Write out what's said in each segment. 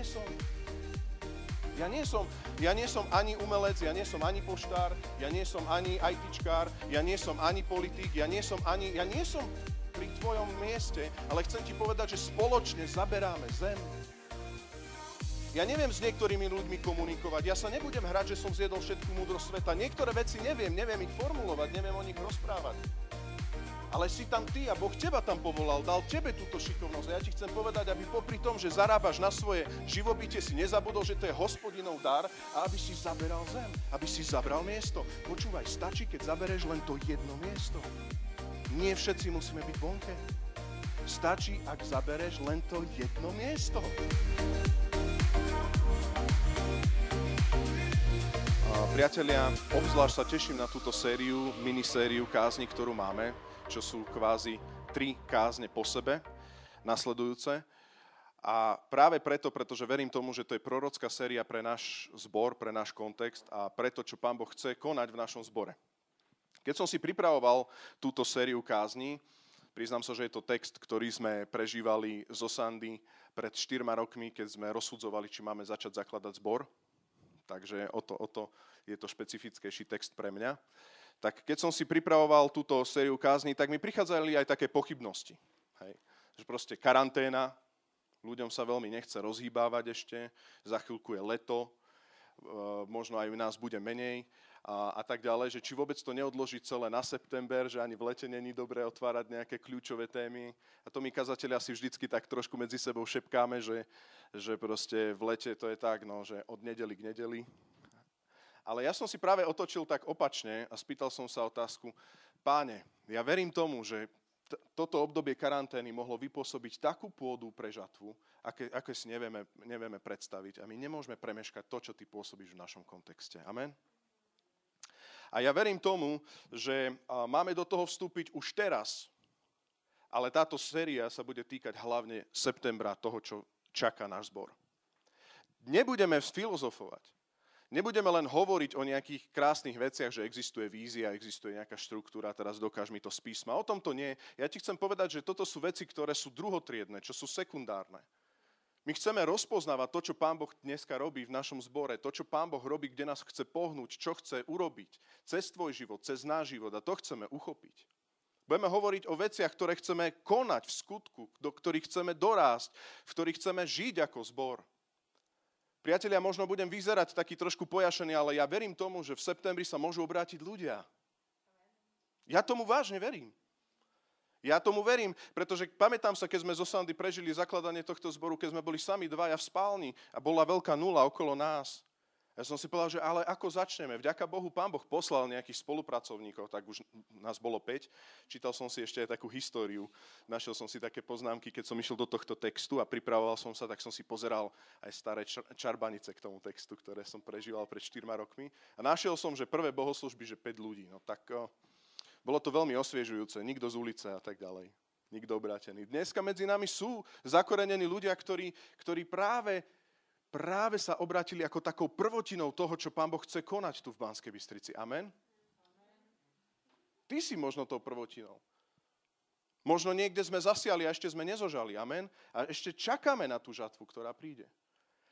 nie som. Ja nie som, ja nie som ani umelec, ja nie som ani poštár, ja nie som ani ITčkár, ja nie som ani politik, ja nie som ani, ja nie som pri tvojom mieste, ale chcem ti povedať, že spoločne zaberáme zem. Ja neviem s niektorými ľuďmi komunikovať, ja sa nebudem hrať, že som zjedol všetku múdrosť sveta. Niektoré veci neviem, neviem ich formulovať, neviem o nich rozprávať ale si tam ty a Boh teba tam povolal, dal tebe túto šikovnosť. A ja ti chcem povedať, aby popri tom, že zarábaš na svoje živobytie, si nezabudol, že to je hospodinov dar a aby si zaberal zem, aby si zabral miesto. Počúvaj, stačí, keď zabereš len to jedno miesto. Nie všetci musíme byť bonke. Stačí, ak zabereš len to jedno miesto. Priatelia, obzvlášť sa teším na túto sériu, minisériu kázni, ktorú máme čo sú kvázi tri kázne po sebe, nasledujúce. A práve preto, pretože verím tomu, že to je prorocká séria pre náš zbor, pre náš kontext a preto, čo Pán Boh chce konať v našom zbore. Keď som si pripravoval túto sériu kázni, priznám sa, že je to text, ktorý sme prežívali zo Sandy pred 4 rokmi, keď sme rozsudzovali, či máme začať zakladať zbor. Takže o to, o to je to špecifickejší text pre mňa tak keď som si pripravoval túto sériu kázni, tak mi prichádzali aj také pochybnosti. Hej. Že proste karanténa, ľuďom sa veľmi nechce rozhýbávať ešte, za chvíľku je leto, e, možno aj u nás bude menej a, a tak ďalej, že či vôbec to neodložiť celé na september, že ani v lete není dobré otvárať nejaké kľúčové témy. A to my kazatelia si vždycky tak trošku medzi sebou šepkáme, že, že proste v lete to je tak, no, že od nedeli k nedeli, ale ja som si práve otočil tak opačne a spýtal som sa otázku, páne, ja verím tomu, že t- toto obdobie karantény mohlo vypôsobiť takú pôdu pre žatvu, aké, aké si nevieme, nevieme predstaviť. A my nemôžeme premeškať to, čo ty pôsobíš v našom kontexte. Amen? A ja verím tomu, že máme do toho vstúpiť už teraz, ale táto séria sa bude týkať hlavne septembra toho, čo čaká náš zbor. Nebudeme filozofovať. Nebudeme len hovoriť o nejakých krásnych veciach, že existuje vízia, existuje nejaká štruktúra, teraz dokáž mi to z písma. O tom to nie. Ja ti chcem povedať, že toto sú veci, ktoré sú druhotriedne, čo sú sekundárne. My chceme rozpoznávať to, čo Pán Boh dneska robí v našom zbore, to, čo Pán Boh robí, kde nás chce pohnúť, čo chce urobiť, cez tvoj život, cez náš život a to chceme uchopiť. Budeme hovoriť o veciach, ktoré chceme konať v skutku, do ktorých chceme dorásť, v ktorých chceme žiť ako zbor. Priatelia, možno budem vyzerať taký trošku pojašený, ale ja verím tomu, že v septembri sa môžu obrátiť ľudia. Ja tomu vážne verím. Ja tomu verím, pretože pamätám sa, keď sme zo Sandy prežili zakladanie tohto zboru, keď sme boli sami dvaja v spálni a bola veľká nula okolo nás. Ja som si povedal, že ale ako začneme? Vďaka Bohu Pán Boh poslal nejakých spolupracovníkov, tak už nás bolo 5. Čítal som si ešte aj takú históriu. Našiel som si také poznámky, keď som išiel do tohto textu a pripravoval som sa, tak som si pozeral aj staré čarbanice k tomu textu, ktoré som prežíval pred 4 rokmi. A našiel som, že prvé bohoslužby, že 5 ľudí. No tak o, bolo to veľmi osviežujúce. Nikto z ulice a tak ďalej. Nikto obrátený. Dneska medzi nami sú zakorenení ľudia, ktorí, ktorí práve práve sa obratili ako takou prvotinou toho, čo Pán Boh chce konať tu v Banskej Bystrici. Amen? Ty si možno tou prvotinou. Možno niekde sme zasiali a ešte sme nezožali. Amen? A ešte čakáme na tú žatvu, ktorá príde.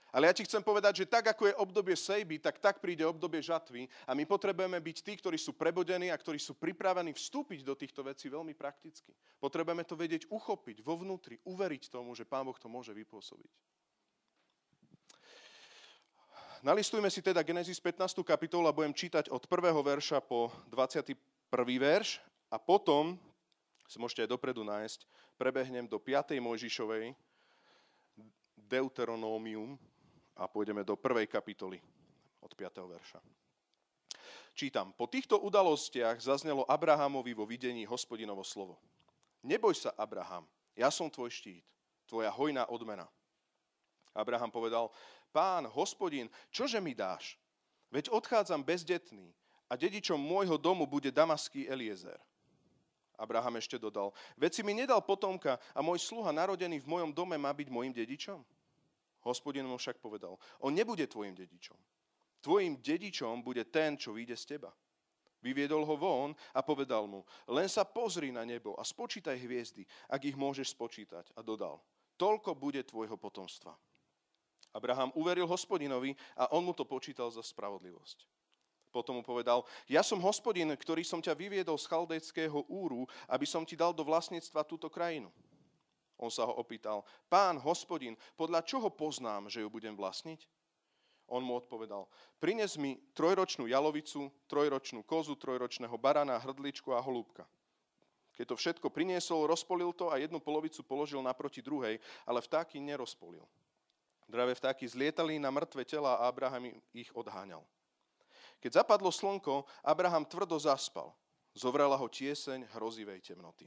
Ale ja ti chcem povedať, že tak, ako je obdobie sejby, tak tak príde obdobie žatvy a my potrebujeme byť tí, ktorí sú prebodení a ktorí sú pripravení vstúpiť do týchto vecí veľmi prakticky. Potrebujeme to vedieť uchopiť vo vnútri, uveriť tomu, že Pán Boh to môže vypôsobiť. Nalistujme si teda Genesis 15. kapitolu a budem čítať od 1. verša po 21. verš a potom, si môžete aj dopredu nájsť, prebehnem do 5. Mojžišovej Deuteronómium a pôjdeme do 1. kapitoly od 5. verša. Čítam. Po týchto udalostiach zaznelo Abrahamovi vo videní hospodinovo slovo. Neboj sa, Abraham, ja som tvoj štít, tvoja hojná odmena. Abraham povedal, pán, hospodin, čože mi dáš? Veď odchádzam bezdetný a dedičom môjho domu bude damaský Eliezer. Abraham ešte dodal, veď si mi nedal potomka a môj sluha narodený v mojom dome má byť môjim dedičom? Hospodin mu však povedal, on nebude tvojim dedičom. Tvojim dedičom bude ten, čo vyjde z teba. Vyviedol ho von a povedal mu, len sa pozri na nebo a spočítaj hviezdy, ak ich môžeš spočítať. A dodal, toľko bude tvojho potomstva. Abraham uveril hospodinovi a on mu to počítal za spravodlivosť. Potom mu povedal, ja som hospodin, ktorý som ťa vyviedol z chaldejského úru, aby som ti dal do vlastníctva túto krajinu. On sa ho opýtal, pán, hospodin, podľa čoho poznám, že ju budem vlastniť? On mu odpovedal, prines mi trojročnú jalovicu, trojročnú kozu, trojročného barana, hrdličku a holúbka. Keď to všetko priniesol, rozpolil to a jednu polovicu položil naproti druhej, ale vtáky nerozpolil. Dravé vtáky zlietali na mŕtve tela a Abraham ich odháňal. Keď zapadlo slnko, Abraham tvrdo zaspal. Zovrela ho tieseň hrozivej temnoty.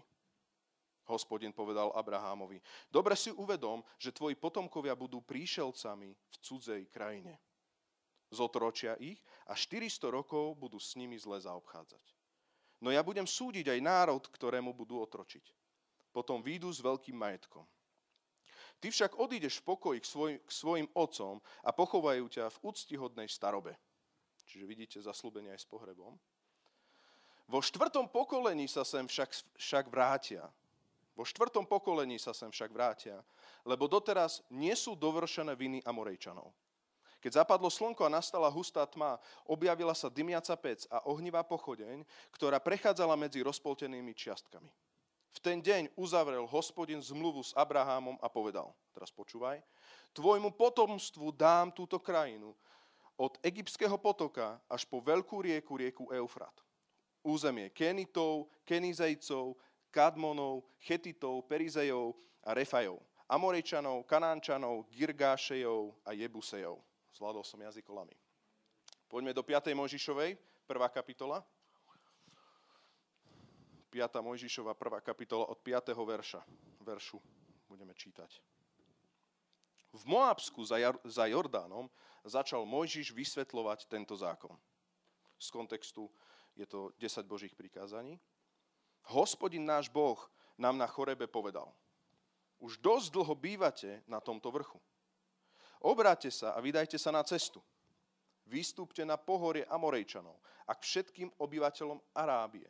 Hospodin povedal Abrahámovi, dobre si uvedom, že tvoji potomkovia budú príšelcami v cudzej krajine zotročia ich a 400 rokov budú s nimi zle zaobchádzať. No ja budem súdiť aj národ, ktorému budú otročiť. Potom výjdu s veľkým majetkom. Ty však odídeš v pokoji k, svoj, k svojim otcom a pochovajú ťa v úctihodnej starobe. Čiže vidíte zaslúbenie aj s pohrebom. Vo štvrtom pokolení sa sem však, však vrátia. Vo štvrtom pokolení sa sem však vrátia, lebo doteraz nie sú dovršené viny Amorejčanov. Keď zapadlo slnko a nastala hustá tma, objavila sa dymiaca pec a ohnivá pochodeň, ktorá prechádzala medzi rozpoltenými čiastkami. V ten deň uzavrel hospodin zmluvu s Abrahámom a povedal, teraz počúvaj, tvojmu potomstvu dám túto krajinu od egyptského potoka až po veľkú rieku, rieku Eufrat. Územie Kenitov, Kenizejcov, Kadmonov, Chetitov, Perizejov a Refajov, Amorejčanov, Kanánčanov, Girgášejov a Jebusejov Zvládol som jazykolami. Poďme do 5. Mojžišovej, prvá kapitola. 5. Mojžišova, prvá kapitola od 5. verša. Veršu budeme čítať. V Moabsku za Jordánom začal Mojžiš vysvetľovať tento zákon. Z kontextu je to 10 božích prikázaní. Hospodin náš Boh nám na chorebe povedal, už dosť dlho bývate na tomto vrchu. Obráte sa a vydajte sa na cestu. Vystúpte na pohorie Amorejčanov a k všetkým obyvateľom Arábie.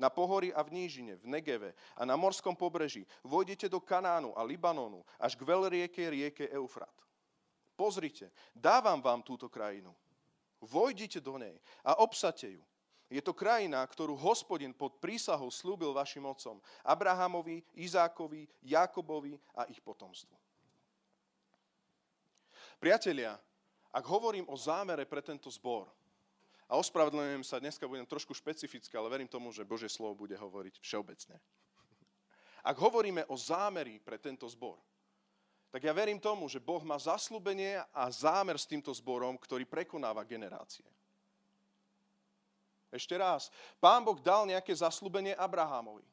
Na pohori a v nížine, v Negeve a na morskom pobreží vojdete do Kanánu a Libanonu až k veľrieke rieke Eufrat. Pozrite, dávam vám túto krajinu. Vojdite do nej a obsate ju. Je to krajina, ktorú hospodin pod prísahou slúbil vašim otcom, Abrahamovi, Izákovi, Jakobovi a ich potomstvu. Priatelia, ak hovorím o zámere pre tento zbor, a ospravedlňujem sa, dneska budem trošku špecifické, ale verím tomu, že Božie slovo bude hovoriť všeobecne. Ak hovoríme o zámeri pre tento zbor, tak ja verím tomu, že Boh má zaslúbenie a zámer s týmto zborom, ktorý prekonáva generácie. Ešte raz, pán Boh dal nejaké zaslúbenie Abrahamovi.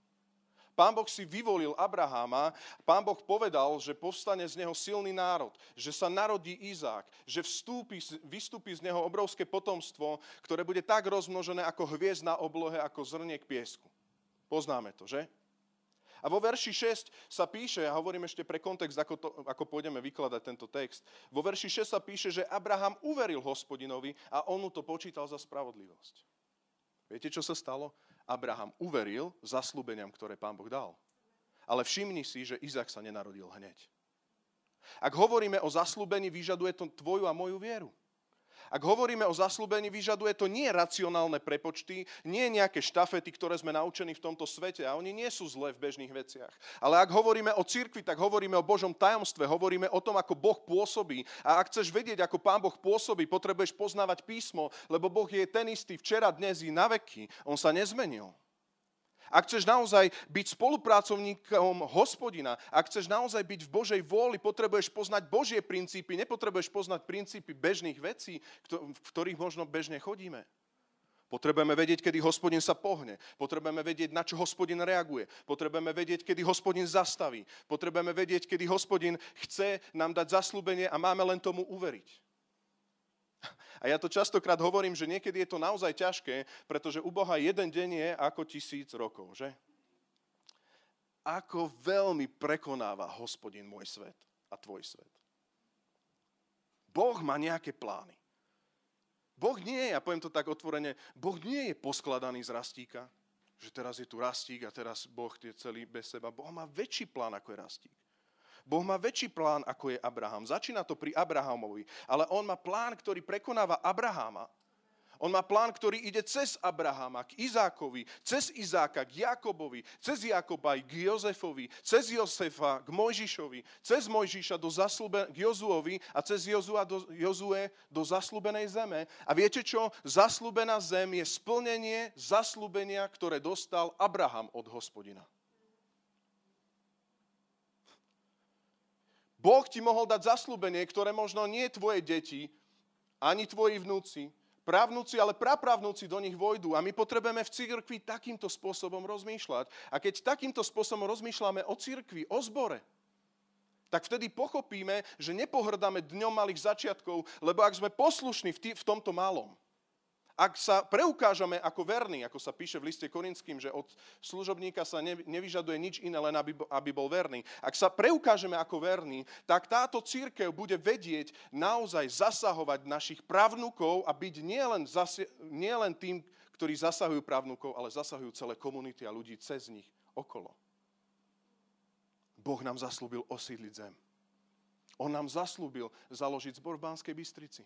Pán Boh si vyvolil Abraháma, pán Boh povedal, že povstane z neho silný národ, že sa narodí Izák, že vstúpi, vystúpi z neho obrovské potomstvo, ktoré bude tak rozmnožené ako hviezd na oblohe, ako zrniek piesku. Poznáme to, že? A vo verši 6 sa píše, ja hovorím ešte pre kontext, ako, to, ako pôjdeme vykladať tento text, vo verši 6 sa píše, že Abraham uveril hospodinovi a on mu to počítal za spravodlivosť. Viete, čo sa stalo? Abraham uveril zaslúbeniam, ktoré pán Boh dal. Ale všimni si, že Izak sa nenarodil hneď. Ak hovoríme o zaslúbení, vyžaduje to tvoju a moju vieru. Ak hovoríme o zaslúbení, vyžaduje to nie racionálne prepočty, nie nejaké štafety, ktoré sme naučení v tomto svete a oni nie sú zlé v bežných veciach. Ale ak hovoríme o cirkvi, tak hovoríme o Božom tajomstve, hovoríme o tom, ako Boh pôsobí. A ak chceš vedieť, ako Pán Boh pôsobí, potrebuješ poznávať písmo, lebo Boh je ten istý včera, dnes i na veky. On sa nezmenil. Ak chceš naozaj byť spolupracovníkom hospodina, ak chceš naozaj byť v Božej vôli, potrebuješ poznať Božie princípy, nepotrebuješ poznať princípy bežných vecí, v ktorých možno bežne chodíme. Potrebujeme vedieť, kedy hospodin sa pohne. Potrebujeme vedieť, na čo hospodin reaguje. Potrebujeme vedieť, kedy hospodin zastaví. Potrebujeme vedieť, kedy hospodin chce nám dať zaslúbenie a máme len tomu uveriť. A ja to častokrát hovorím, že niekedy je to naozaj ťažké, pretože u Boha jeden deň je ako tisíc rokov, že? Ako veľmi prekonáva hospodin môj svet a tvoj svet. Boh má nejaké plány. Boh nie je, ja poviem to tak otvorene, Boh nie je poskladaný z rastíka, že teraz je tu rastík a teraz Boh je celý bez seba. Boh má väčší plán ako je rastík. Boh má väčší plán, ako je Abraham. Začína to pri Abrahamovi, ale on má plán, ktorý prekonáva Abrahama. On má plán, ktorý ide cez Abrahama k Izákovi, cez Izáka k Jakobovi, cez Jakoba k Jozefovi, cez Josefa k Mojžišovi, cez Mojžiša do zaslúbe, k Jozuovi a cez Jozua do, Jozue do zaslúbenej zeme. A viete čo? Zaslúbená zem je splnenie zaslúbenia, ktoré dostal Abraham od hospodina. Boh ti mohol dať zaslúbenie, ktoré možno nie tvoje deti, ani tvoji vnúci, právnúci, ale prapravnúci do nich vojdu. A my potrebujeme v církvi takýmto spôsobom rozmýšľať. A keď takýmto spôsobom rozmýšľame o církvi, o zbore, tak vtedy pochopíme, že nepohrdáme dňom malých začiatkov, lebo ak sme poslušní v, tý, v tomto malom, ak sa preukážeme ako verní, ako sa píše v liste Korinským, že od služobníka sa nevyžaduje nič iné, len aby, bol verný. Ak sa preukážeme ako verní, tak táto církev bude vedieť naozaj zasahovať našich pravnúkov a byť nielen, zasi- nielen tým, ktorí zasahujú pravnúkov, ale zasahujú celé komunity a ľudí cez nich okolo. Boh nám zaslúbil osídliť zem. On nám zaslúbil založiť zbor v Banskej Bystrici.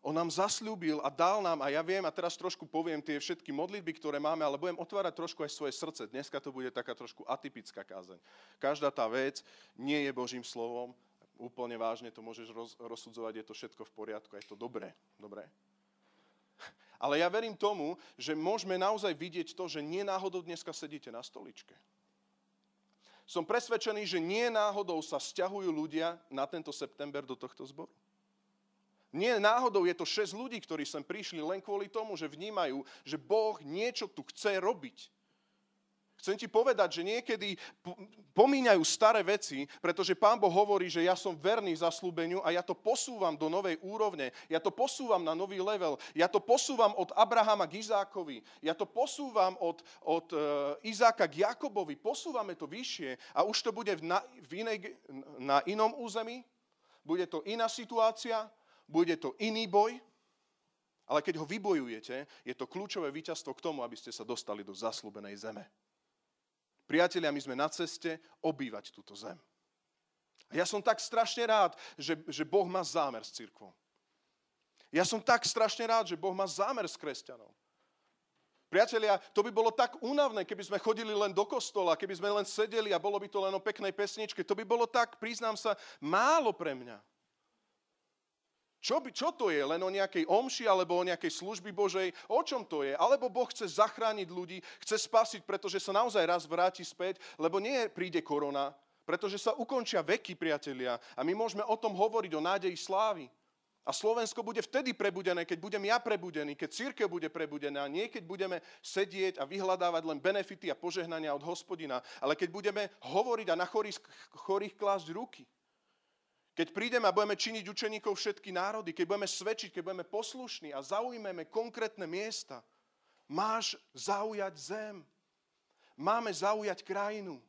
On nám zasľúbil a dal nám, a ja viem, a teraz trošku poviem tie všetky modlitby, ktoré máme, ale budem otvárať trošku aj svoje srdce. Dneska to bude taká trošku atypická kázeň. Každá tá vec nie je Božím slovom, úplne vážne to môžeš roz, rozsudzovať, je to všetko v poriadku, je to dobré. dobré. Ale ja verím tomu, že môžeme naozaj vidieť to, že nie náhodou dneska sedíte na stoličke. Som presvedčený, že nie náhodou sa stiahujú ľudia na tento september do tohto zboru. Nie náhodou je to 6 ľudí, ktorí sem prišli len kvôli tomu, že vnímajú, že Boh niečo tu chce robiť. Chcem ti povedať, že niekedy pomíňajú staré veci, pretože Pán Boh hovorí, že ja som verný zaslúbeniu a ja to posúvam do novej úrovne. Ja to posúvam na nový level. Ja to posúvam od Abrahama k Izákovi. Ja to posúvam od, od uh, Izáka k Jakobovi. Posúvame to vyššie a už to bude na, v inej, na inom území. Bude to iná situácia, bude to iný boj, ale keď ho vybojujete, je to kľúčové víťazstvo k tomu, aby ste sa dostali do zaslúbenej zeme. Priatelia, my sme na ceste obývať túto zem. A ja som tak strašne rád, že, že Boh má zámer s církvom. Ja som tak strašne rád, že Boh má zámer s kresťanom. Priatelia, to by bolo tak únavné, keby sme chodili len do kostola, keby sme len sedeli a bolo by to len o peknej pesničke. To by bolo tak, priznám sa, málo pre mňa. Čo, by, čo to je? Len o nejakej omši alebo o nejakej služby Božej? O čom to je? Alebo Boh chce zachrániť ľudí, chce spasiť, pretože sa naozaj raz vráti späť, lebo nie príde korona, pretože sa ukončia veky, priatelia. A my môžeme o tom hovoriť, o nádeji slávy. A Slovensko bude vtedy prebudené, keď budem ja prebudený, keď církev bude prebudená, nie keď budeme sedieť a vyhľadávať len benefity a požehnania od hospodina, ale keď budeme hovoriť a na chorých, chorých klásť ruky. Keď prídeme a budeme činiť učeníkov všetky národy, keď budeme svedčiť, keď budeme poslušní a zaujmeme konkrétne miesta, máš zaujať zem. Máme zaujať krajinu.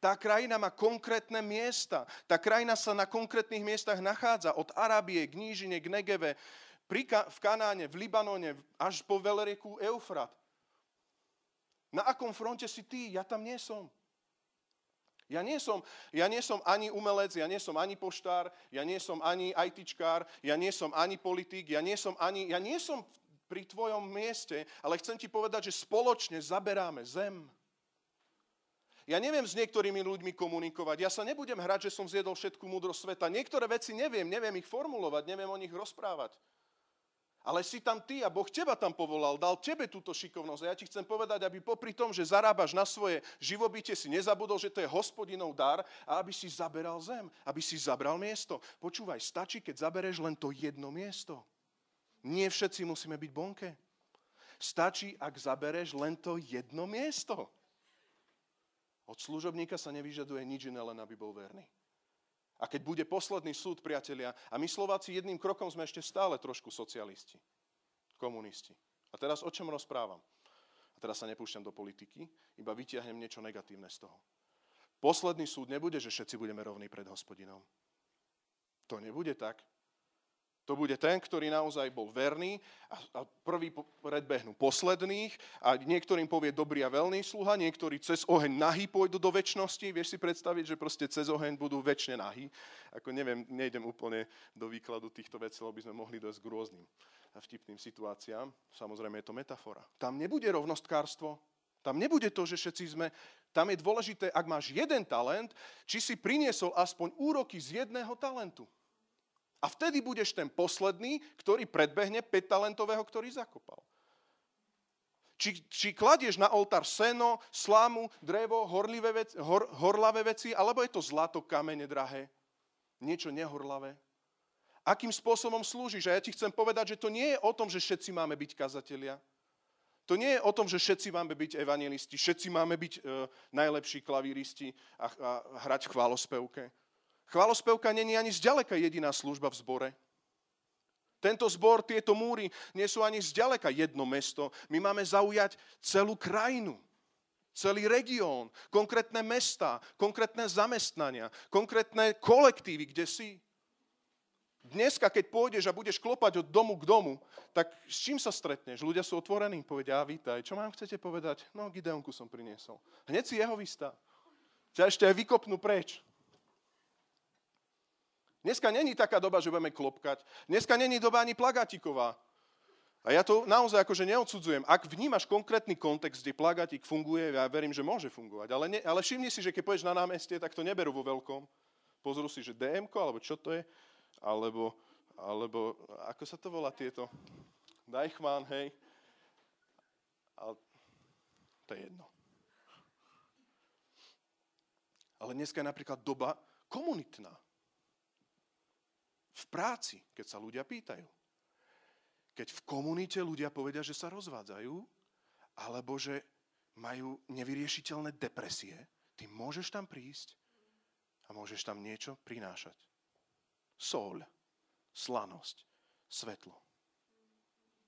Tá krajina má konkrétne miesta. Tá krajina sa na konkrétnych miestach nachádza. Od Arábie k Nížine, k Negeve, v Kanáne, v Libanone, až po veľrieku Eufrat. Na akom fronte si ty? Ja tam nie som. Ja nie, som, ja nie som ani umelec, ja nie som ani poštár, ja nie som ani ITčkár, ja nie som ani politik, ja nie som ani, ja nie som pri tvojom mieste, ale chcem ti povedať, že spoločne zaberáme zem. Ja neviem s niektorými ľuďmi komunikovať, ja sa nebudem hrať, že som zjedol všetku múdrosť sveta. Niektoré veci neviem, neviem ich formulovať, neviem o nich rozprávať. Ale si tam ty a Boh teba tam povolal, dal tebe túto šikovnosť. A ja ti chcem povedať, aby popri tom, že zarábaš na svoje živobytie, si nezabudol, že to je hospodinov dar a aby si zaberal zem, aby si zabral miesto. Počúvaj, stačí, keď zabereš len to jedno miesto. Nie všetci musíme byť bonke. Stačí, ak zabereš len to jedno miesto. Od služobníka sa nevyžaduje nič iné, len aby bol verný. A keď bude posledný súd, priatelia, a my Slováci jedným krokom sme ešte stále trošku socialisti, komunisti. A teraz o čom rozprávam? A teraz sa nepúšťam do politiky, iba vyťahnem niečo negatívne z toho. Posledný súd nebude, že všetci budeme rovní pred hospodinom. To nebude tak. To bude ten, ktorý naozaj bol verný a, a prvý predbehnú posledných a niektorým povie dobrý a veľný sluha, niektorí cez oheň nahý pôjdu do väčšnosti. Vieš si predstaviť, že proste cez oheň budú väčšine nahý. Ako neviem, nejdem úplne do výkladu týchto vecí, lebo by sme mohli dojsť k rôznym vtipným situáciám. Samozrejme je to metafora. Tam nebude rovnostkárstvo, tam nebude to, že všetci sme... Tam je dôležité, ak máš jeden talent, či si priniesol aspoň úroky z jedného talentu. A vtedy budeš ten posledný, ktorý predbehne 5 talentového, ktorý zakopal. Či, či kladieš na oltár seno, slámu, drevo, horlivé veci, hor, horlavé veci, alebo je to zlato, kamene drahé, niečo nehorlavé. Akým spôsobom slúžiš? A ja ti chcem povedať, že to nie je o tom, že všetci máme byť kazatelia. To nie je o tom, že všetci máme byť evangelisti, všetci máme byť e, najlepší klavíristi a, a hrať chválospevke. Chválospevka není ani zďaleka jediná služba v zbore. Tento zbor, tieto múry nie sú ani zďaleka jedno mesto. My máme zaujať celú krajinu, celý región, konkrétne mesta, konkrétne zamestnania, konkrétne kolektívy, kde si. Dneska, keď pôjdeš a budeš klopať od domu k domu, tak s čím sa stretneš? Ľudia sú otvorení, povedia, vítaj, čo vám chcete povedať? No, Gideonku som priniesol. Hneď si jeho vystá. Ťa ešte aj vykopnú preč. Dneska není taká doba, že budeme klopkať. Dneska není doba ani plagatiková. A ja to naozaj akože neodsudzujem. Ak vnímaš konkrétny kontext, kde plagatik funguje, ja verím, že môže fungovať. Ale, ne, ale všimni si, že keď pôjdeš na námestie, tak to neberú vo veľkom. Pozrú si, že dm alebo čo to je, alebo, alebo ako sa to volá tieto? Dajchman, hej. Ale to je jedno. Ale dneska je napríklad doba komunitná. V práci, keď sa ľudia pýtajú. Keď v komunite ľudia povedia, že sa rozvádzajú, alebo že majú nevyriešiteľné depresie, ty môžeš tam prísť a môžeš tam niečo prinášať. Sol, slanosť, svetlo.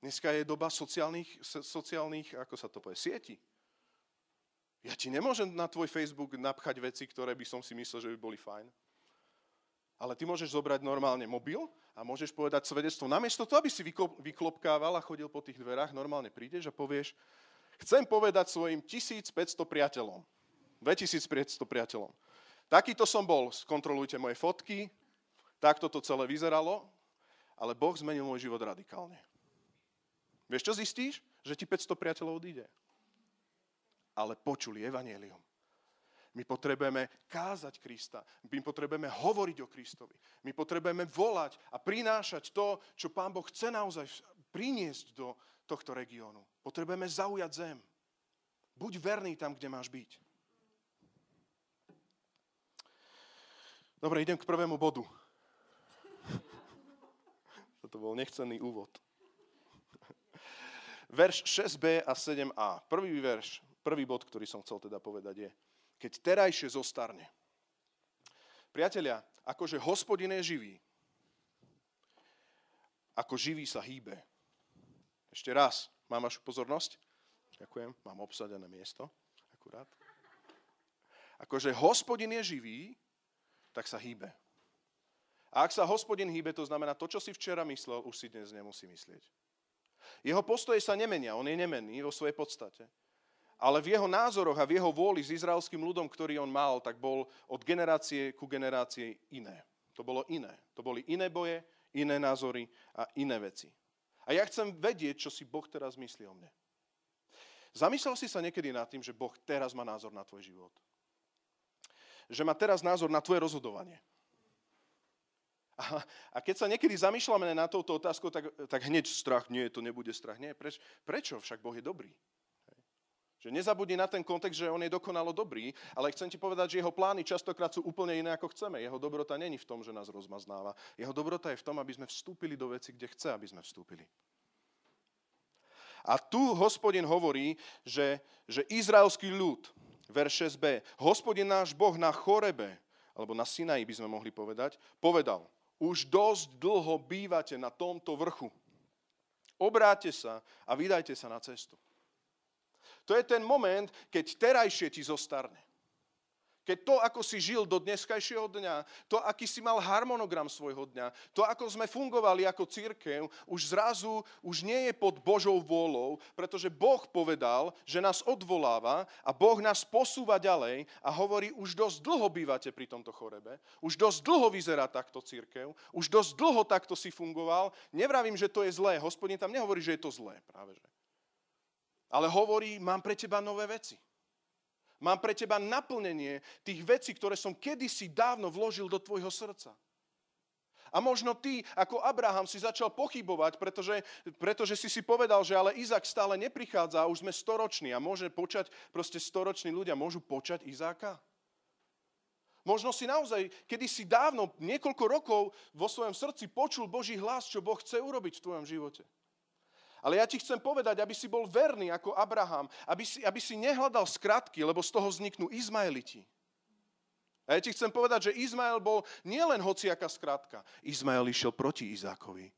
Dneska je doba sociálnych, sociálnych ako sa to povie, sieti. Ja ti nemôžem na tvoj Facebook napchať veci, ktoré by som si myslel, že by boli fajn. Ale ty môžeš zobrať normálne mobil a môžeš povedať svedectvo. Namiesto toho, aby si vyklopkával a chodil po tých dverách, normálne prídeš a povieš, chcem povedať svojim 1500 priateľom, 2500 priateľom. Takýto som bol, skontrolujte moje fotky, takto to celé vyzeralo, ale Boh zmenil môj život radikálne. Vieš, čo zistíš? Že ti 500 priateľov odíde. Ale počuli evanelium. My potrebujeme kázať Krista. My potrebujeme hovoriť o Kristovi. My potrebujeme volať a prinášať to, čo Pán Boh chce naozaj priniesť do tohto regiónu. Potrebujeme zaujať zem. Buď verný tam, kde máš byť. Dobre, idem k prvému bodu. Toto bol nechcený úvod. Verš 6b a 7a. Prvý verš, prvý bod, ktorý som chcel teda povedať je, keď terajšie zostarne. Priatelia, akože hospodin je živý, ako živý sa hýbe. Ešte raz, mám vašu pozornosť? Ďakujem, mám obsadené miesto, akurát. Akože hospodin je živý, tak sa hýbe. A ak sa hospodin hýbe, to znamená to, čo si včera myslel, už si dnes nemusí myslieť. Jeho postoje sa nemenia, on je nemenný vo svojej podstate ale v jeho názoroch a v jeho vôli s izraelským ľudom, ktorý on mal, tak bol od generácie ku generácie iné. To bolo iné. To boli iné boje, iné názory a iné veci. A ja chcem vedieť, čo si Boh teraz myslí o mne. Zamyslel si sa niekedy nad tým, že Boh teraz má názor na tvoj život. Že má teraz názor na tvoje rozhodovanie. A, a keď sa niekedy zamýšľame na touto otázku, tak, tak hneď strach, nie, to nebude strach. Nie, preč, prečo? Však Boh je dobrý. Že nezabudni na ten kontext, že on je dokonalo dobrý, ale chcem ti povedať, že jeho plány častokrát sú úplne iné, ako chceme. Jeho dobrota není v tom, že nás rozmaznáva. Jeho dobrota je v tom, aby sme vstúpili do veci, kde chce, aby sme vstúpili. A tu hospodin hovorí, že, že izraelský ľud, verš 6b, hospodin náš Boh na Chorebe, alebo na Sinaji by sme mohli povedať, povedal, už dosť dlho bývate na tomto vrchu. Obráte sa a vydajte sa na cestu. To je ten moment, keď terajšie ti zostarne. Keď to, ako si žil do dneskajšieho dňa, to, aký si mal harmonogram svojho dňa, to, ako sme fungovali ako církev, už zrazu už nie je pod Božou vôľou, pretože Boh povedal, že nás odvoláva a Boh nás posúva ďalej a hovorí, už dosť dlho bývate pri tomto chorebe, už dosť dlho vyzerá takto církev, už dosť dlho takto si fungoval. Nevravím, že to je zlé, hospodin tam nehovorí, že je to zlé, práve že. Ale hovorí, mám pre teba nové veci. Mám pre teba naplnenie tých vecí, ktoré som kedysi dávno vložil do tvojho srdca. A možno ty, ako Abraham, si začal pochybovať, pretože, pretože si si povedal, že ale Izak stále neprichádza a už sme storoční a môže počať, proste storoční ľudia môžu počať Izáka. Možno si naozaj, kedy si dávno, niekoľko rokov vo svojom srdci počul Boží hlas, čo Boh chce urobiť v tvojom živote. Ale ja ti chcem povedať, aby si bol verný ako Abraham, aby si, aby si nehľadal skratky, lebo z toho vzniknú Izmaeliti. A ja ti chcem povedať, že Izmael bol nielen hociaká skratka. Izmael išiel proti Izákovi.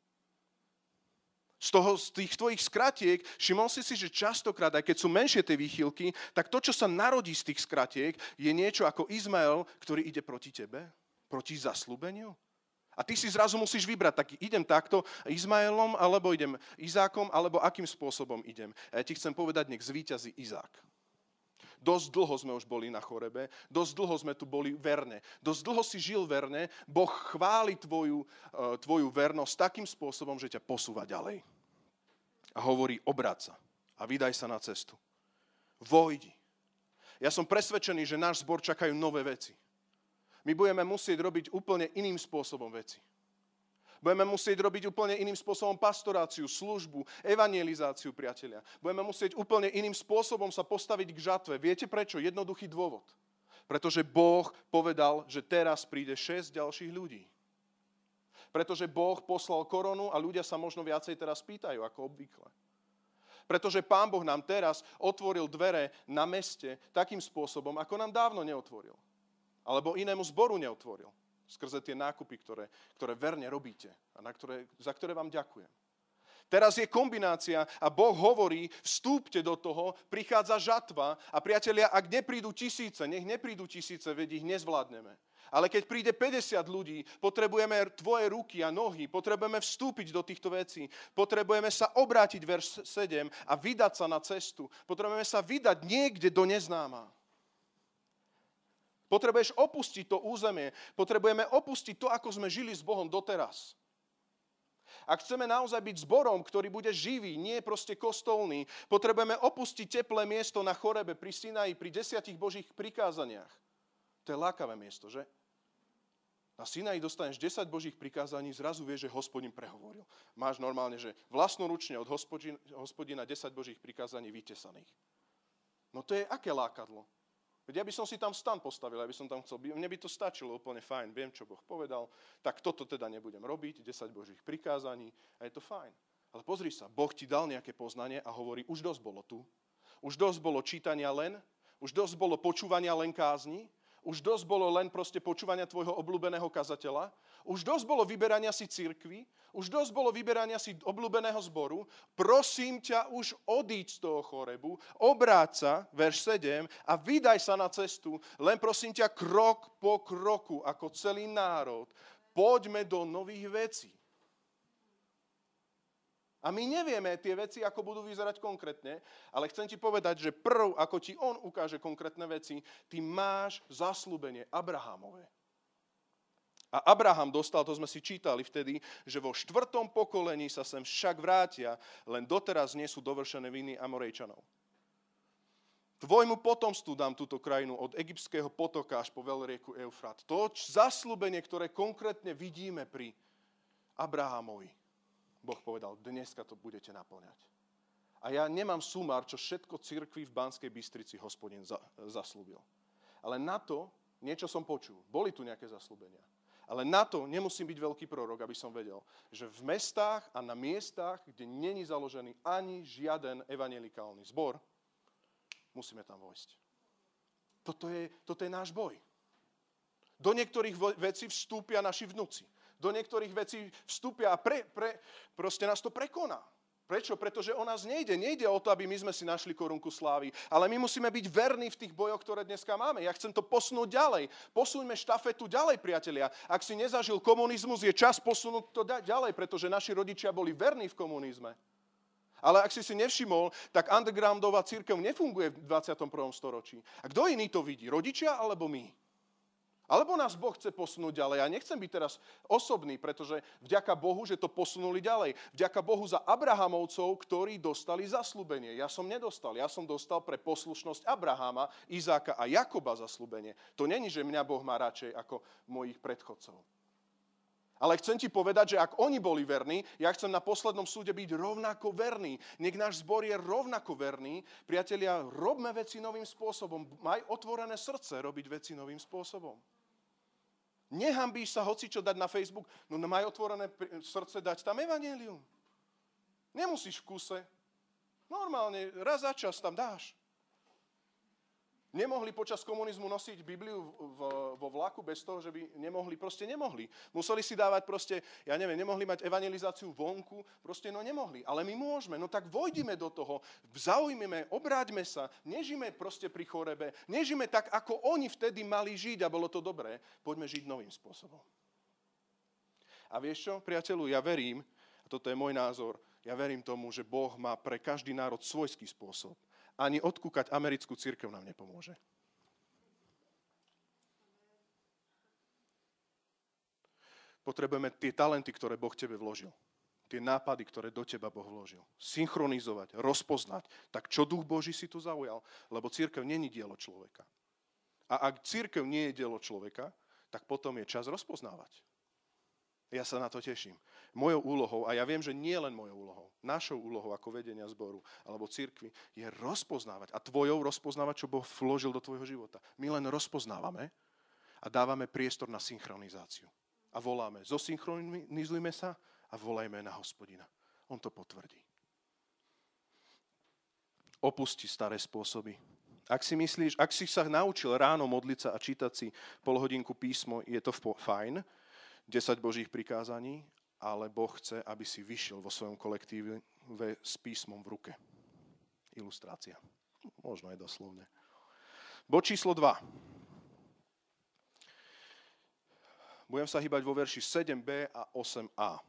Z, toho, z tých tvojich skratiek, všimol si si, že častokrát, aj keď sú menšie tie výchylky, tak to, čo sa narodí z tých skratiek, je niečo ako Izmael, ktorý ide proti tebe, proti zaslúbeniu. A ty si zrazu musíš vybrať, tak idem takto Izmaelom, alebo idem Izákom, alebo akým spôsobom idem. A ja ti chcem povedať, nech zvíťazí Izák. Dosť dlho sme už boli na chorebe, dosť dlho sme tu boli verne, dosť dlho si žil verne, Boh chváli tvoju, e, tvoju vernosť takým spôsobom, že ťa posúva ďalej. A hovorí, obráť sa a vydaj sa na cestu. Vojdi. Ja som presvedčený, že náš zbor čakajú nové veci. My budeme musieť robiť úplne iným spôsobom veci. Budeme musieť robiť úplne iným spôsobom pastoráciu, službu, evangelizáciu, priatelia. Budeme musieť úplne iným spôsobom sa postaviť k žatve. Viete prečo? Jednoduchý dôvod. Pretože Boh povedal, že teraz príde 6 ďalších ľudí. Pretože Boh poslal koronu a ľudia sa možno viacej teraz pýtajú, ako obvykle. Pretože Pán Boh nám teraz otvoril dvere na meste takým spôsobom, ako nám dávno neotvoril alebo inému zboru neotvoril. Skrze tie nákupy, ktoré, ktoré verne robíte a na ktoré, za ktoré vám ďakujem. Teraz je kombinácia a Boh hovorí, vstúpte do toho, prichádza žatva a priatelia, ak neprídu tisíce, nech neprídu tisíce, veď ich nezvládneme. Ale keď príde 50 ľudí, potrebujeme tvoje ruky a nohy, potrebujeme vstúpiť do týchto vecí, potrebujeme sa obrátiť verš 7 a vydať sa na cestu, potrebujeme sa vydať niekde do neznáma. Potrebuješ opustiť to územie. Potrebujeme opustiť to, ako sme žili s Bohom doteraz. Ak chceme naozaj byť zborom, ktorý bude živý, nie proste kostolný, potrebujeme opustiť teplé miesto na chorebe pri Sinaji, pri desiatich Božích prikázaniach. To je lákavé miesto, že? Na Sinaji dostaneš 10 Božích prikázaní, zrazu vieš, že hospodin prehovoril. Máš normálne, že vlastnoručne od hospodina 10 Božích prikázaní vytesaných. No to je aké lákadlo? Veď ja by som si tam stan postavil, ja by som tam chcel, mne by to stačilo úplne fajn, viem, čo Boh povedal, tak toto teda nebudem robiť, 10 Božích prikázaní a je to fajn. Ale pozri sa, Boh ti dal nejaké poznanie a hovorí, už dosť bolo tu, už dosť bolo čítania len, už dosť bolo počúvania len kázni, už dosť bolo len proste počúvania tvojho obľúbeného kazateľa, už dosť bolo vyberania si cirkvy, už dosť bolo vyberania si obľúbeného zboru. Prosím ťa už odíď z toho chorebu, obráť sa, verš 7, a vydaj sa na cestu, len prosím ťa krok po kroku, ako celý národ, poďme do nových vecí. A my nevieme tie veci, ako budú vyzerať konkrétne, ale chcem ti povedať, že prv, ako ti on ukáže konkrétne veci, ty máš zaslúbenie Abrahamové. A Abraham dostal, to sme si čítali vtedy, že vo štvrtom pokolení sa sem však vrátia, len doteraz nie sú dovršené viny Amorejčanov. Tvojmu potomstvu dám túto krajinu od egyptského potoka až po veľrieku Eufrat. To zaslúbenie, ktoré konkrétne vidíme pri Abrahamovi. Boh povedal, dneska to budete naplňať. A ja nemám sumár, čo všetko cirkvi v Banskej Bystrici hospodin zaslúbil. Ale na to niečo som počul. Boli tu nejaké zaslúbenia. Ale na to nemusím byť veľký prorok, aby som vedel, že v mestách a na miestach, kde není založený ani žiaden evangelikálny zbor, musíme tam vojsť. Toto je, toto je náš boj. Do niektorých vecí vstúpia naši vnúci. Do niektorých vecí vstúpia a pre, pre, proste nás to prekoná. Prečo? Pretože o nás nejde. Nejde o to, aby my sme si našli korunku slávy, ale my musíme byť verní v tých bojoch, ktoré dneska máme. Ja chcem to posunúť ďalej. Posúňme štafetu ďalej, priatelia. Ak si nezažil komunizmus, je čas posunúť to ďalej, pretože naši rodičia boli verní v komunizme. Ale ak si si nevšimol, tak undergroundová církev nefunguje v 21. storočí. A kto iný to vidí? Rodičia alebo my? Alebo nás Boh chce posunúť ďalej. Ja nechcem byť teraz osobný, pretože vďaka Bohu, že to posunuli ďalej. Vďaka Bohu za Abrahamovcov, ktorí dostali zaslúbenie. Ja som nedostal. Ja som dostal pre poslušnosť Abrahama, Izáka a Jakoba zaslúbenie. To není, že mňa Boh má radšej ako mojich predchodcov. Ale chcem ti povedať, že ak oni boli verní, ja chcem na poslednom súde byť rovnako verný. Nech náš zbor je rovnako verný. Priatelia, robme veci novým spôsobom. Maj otvorené srdce robiť veci novým spôsobom. Nehambíš sa hoci čo dať na Facebook, no maj otvorené srdce dať tam evanelium. Nemusíš v kuse. Normálne, raz za čas tam dáš. Nemohli počas komunizmu nosiť Bibliu vo vlaku bez toho, že by nemohli, proste nemohli. Museli si dávať proste, ja neviem, nemohli mať evangelizáciu vonku, proste no nemohli. Ale my môžeme, no tak vojdime do toho, zaujmeme, obráťme sa, nežime proste pri chorebe, nežime tak, ako oni vtedy mali žiť a bolo to dobré. Poďme žiť novým spôsobom. A vieš čo, priateľu, ja verím, a toto je môj názor, ja verím tomu, že Boh má pre každý národ svojský spôsob ani odkúkať americkú církev nám nepomôže. Potrebujeme tie talenty, ktoré Boh tebe vložil. Tie nápady, ktoré do teba Boh vložil. Synchronizovať, rozpoznať. Tak čo duch Boží si tu zaujal? Lebo církev není dielo človeka. A ak církev nie je dielo človeka, tak potom je čas rozpoznávať. Ja sa na to teším. Mojou úlohou, a ja viem, že nie len mojou úlohou, našou úlohou ako vedenia zboru alebo cirkvi, je rozpoznávať. A tvojou rozpoznávať, čo Boh vložil do tvojho života. My len rozpoznávame a dávame priestor na synchronizáciu. A voláme, zosynchronizujme sa a volajme na hospodina. On to potvrdí. Opusti staré spôsoby. Ak si myslíš, ak si sa naučil ráno modliť sa a čítať si pol hodinku písmo, je to fajn, 10 Božích prikázaní, ale Boh chce, aby si vyšiel vo svojom kolektíve s písmom v ruke. Ilustrácia. Možno aj doslovne. Bod číslo 2. Budem sa hýbať vo verši 7b a 8a.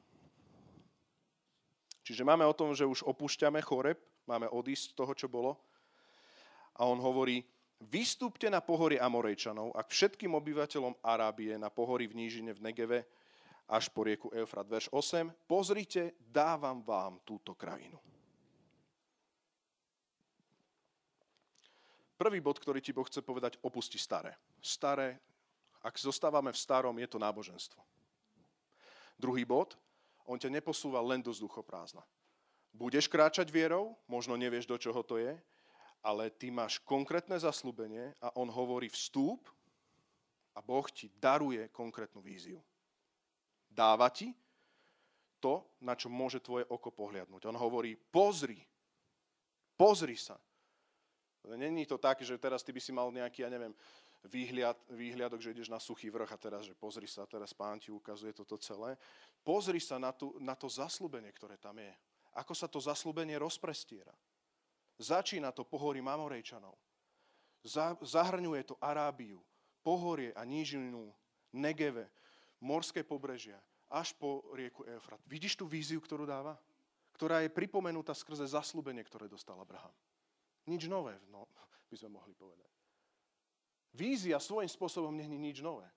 Čiže máme o tom, že už opúšťame choreb, máme odísť z toho, čo bolo. A on hovorí, Vystúpte na pohory Amorejčanov a k všetkým obyvateľom Arábie na pohory v nížine v Negeve až po rieku Eufrat. Verš 8. Pozrite, dávam vám túto krajinu. Prvý bod, ktorý ti Boh chce povedať, opusti staré. Staré, ak zostávame v starom, je to náboženstvo. Druhý bod, on ťa neposúva len do vzduchoprázdna. Budeš kráčať vierou, možno nevieš, do čoho to je, ale ty máš konkrétne zaslúbenie a on hovorí vstúp a Boh ti daruje konkrétnu víziu. Dáva ti to, na čo môže tvoje oko pohliadnúť. On hovorí, pozri, pozri sa. Není to tak, že teraz ty by si mal nejaký, ja neviem, výhľad, výhľadok, že ideš na suchý vrch a teraz, že pozri sa, teraz pán ti ukazuje toto celé. Pozri sa na, tú, na to zaslúbenie, ktoré tam je. Ako sa to zaslúbenie rozprestiera. Začína to pohorí Mamorejčanov. Zahrňuje to Arábiu, pohorie a nížinu, Negeve, morské pobrežia, až po rieku Eufrat. Vidíš tú víziu, ktorú dáva? Ktorá je pripomenutá skrze zaslúbenie, ktoré dostal Abraham. Nič nové, no, by sme mohli povedať. Vízia svojím spôsobom není nič nové.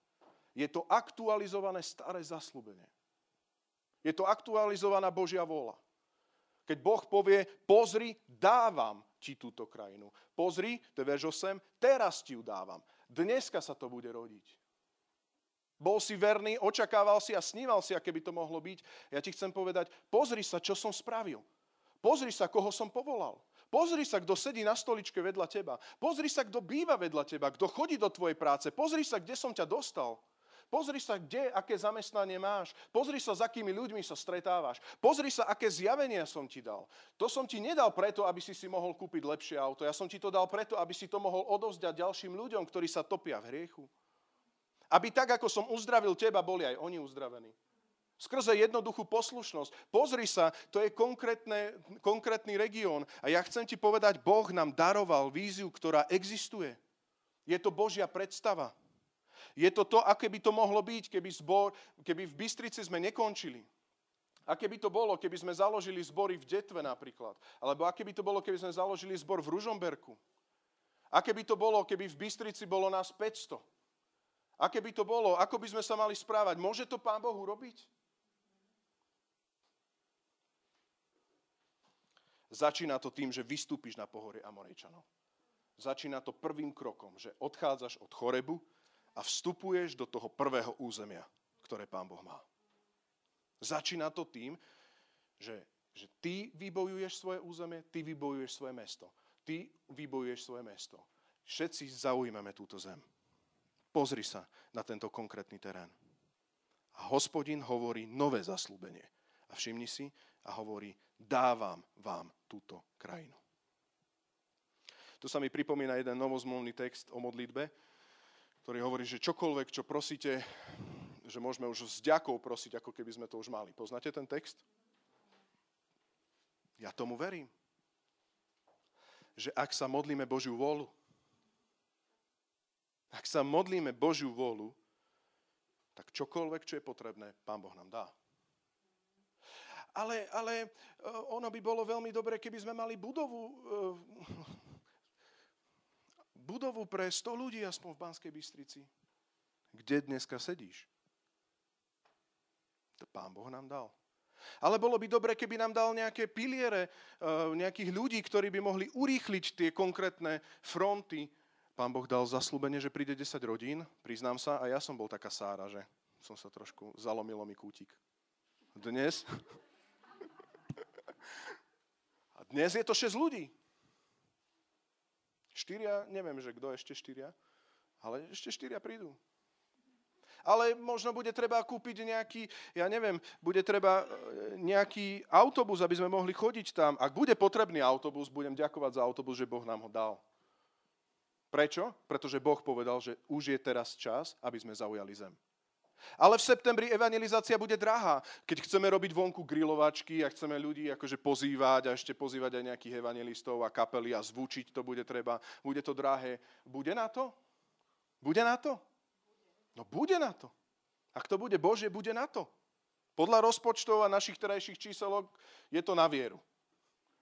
Je to aktualizované staré zaslúbenie. Je to aktualizovaná Božia vola. Keď Boh povie, pozri, dávam ti túto krajinu. Pozri, to je verš 8, teraz ti ju dávam. Dneska sa to bude rodiť. Bol si verný, očakával si a sníval si, aké by to mohlo byť. Ja ti chcem povedať, pozri sa, čo som spravil. Pozri sa, koho som povolal. Pozri sa, kto sedí na stoličke vedľa teba. Pozri sa, kto býva vedľa teba, kto chodí do tvojej práce. Pozri sa, kde som ťa dostal. Pozri sa, kde, aké zamestnanie máš. Pozri sa, s akými ľuďmi sa stretávaš. Pozri sa, aké zjavenia som ti dal. To som ti nedal preto, aby si si mohol kúpiť lepšie auto. Ja som ti to dal preto, aby si to mohol odovzdať ďalším ľuďom, ktorí sa topia v hriechu. Aby tak, ako som uzdravil teba, boli aj oni uzdravení. Skrze jednoduchú poslušnosť. Pozri sa, to je konkrétny región. A ja chcem ti povedať, Boh nám daroval víziu, ktorá existuje. Je to Božia predstava. Je to to, aké by to mohlo byť, keby, zbor, keby v Bystrici sme nekončili. Aké by to bolo, keby sme založili zbory v Detve napríklad. Alebo aké by to bolo, keby sme založili zbor v Ružomberku. Aké by to bolo, keby v Bystrici bolo nás 500. Aké by to bolo, ako by sme sa mali správať. Môže to Pán Boh urobiť? Začína to tým, že vystúpiš na pohorie Amorejčanov. Začína to prvým krokom, že odchádzaš od chorebu a vstupuješ do toho prvého územia, ktoré Pán Boh má. Začína to tým, že, že ty vybojuješ svoje územie, ty vybojuješ svoje mesto. Ty vybojuješ svoje mesto. Všetci zaujímame túto zem. Pozri sa na tento konkrétny terén. A hospodin hovorí nové zaslúbenie. A všimni si, a hovorí, dávam vám túto krajinu. Tu sa mi pripomína jeden novozmluvný text o modlitbe, ktorý hovorí, že čokoľvek, čo prosíte, že môžeme už s ďakou prosiť, ako keby sme to už mali. Poznáte ten text? Ja tomu verím. Že ak sa modlíme Božiu vôľu, ak sa modlíme Božiu vôľu, tak čokoľvek, čo je potrebné, Pán Boh nám dá ale, ale e, ono by bolo veľmi dobre, keby sme mali budovu, e, budovu pre 100 ľudí aspoň v Banskej Bystrici. Kde dneska sedíš? To pán Boh nám dal. Ale bolo by dobre, keby nám dal nejaké piliere, e, nejakých ľudí, ktorí by mohli urýchliť tie konkrétne fronty. Pán Boh dal zaslúbenie, že príde 10 rodín, priznám sa, a ja som bol taká sára, že som sa trošku zalomilo mi kútik. Dnes dnes je to 6 ľudí. Štyria, neviem, že kto ešte štyria, ale ešte štyria prídu. Ale možno bude treba kúpiť nejaký, ja neviem, bude treba e, nejaký autobus, aby sme mohli chodiť tam. Ak bude potrebný autobus, budem ďakovať za autobus, že Boh nám ho dal. Prečo? Pretože Boh povedal, že už je teraz čas, aby sme zaujali zem. Ale v septembri evangelizácia bude drahá. Keď chceme robiť vonku grilovačky a chceme ľudí akože pozývať a ešte pozývať aj nejakých evangelistov a kapely a zvučiť to bude treba, bude to drahé. Bude na to? Bude na to? No bude na to. Ak to bude Bože, bude na to. Podľa rozpočtov a našich terajších číselok je to na vieru.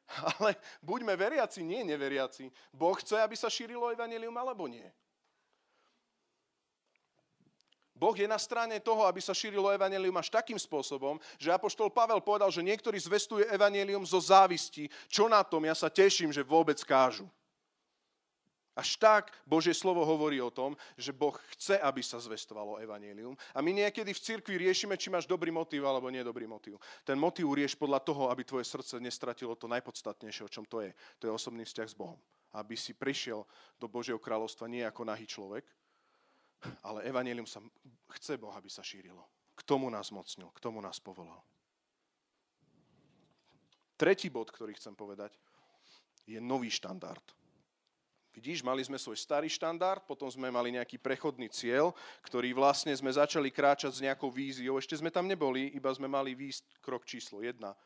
Ale buďme veriaci, nie neveriaci. Boh chce, aby sa šírilo evanelium, alebo nie? Boh je na strane toho, aby sa šírilo evanelium až takým spôsobom, že Apoštol Pavel povedal, že niektorí zvestujú evanelium zo závisti. Čo na tom? Ja sa teším, že vôbec kážu. Až tak Božie slovo hovorí o tom, že Boh chce, aby sa zvestovalo evanelium. A my niekedy v cirkvi riešime, či máš dobrý motív alebo nedobrý motív. Ten motív rieš podľa toho, aby tvoje srdce nestratilo to najpodstatnejšie, o čom to je. To je osobný vzťah s Bohom. Aby si prišiel do Božieho kráľovstva nie ako nahý človek, ale evanelium sa chce Boh, aby sa šírilo. K tomu nás mocnil, k tomu nás povolal. Tretí bod, ktorý chcem povedať, je nový štandard. Vidíš, mali sme svoj starý štandard, potom sme mali nejaký prechodný cieľ, ktorý vlastne sme začali kráčať s nejakou víziou. Ešte sme tam neboli, iba sme mali výsť krok číslo jedna.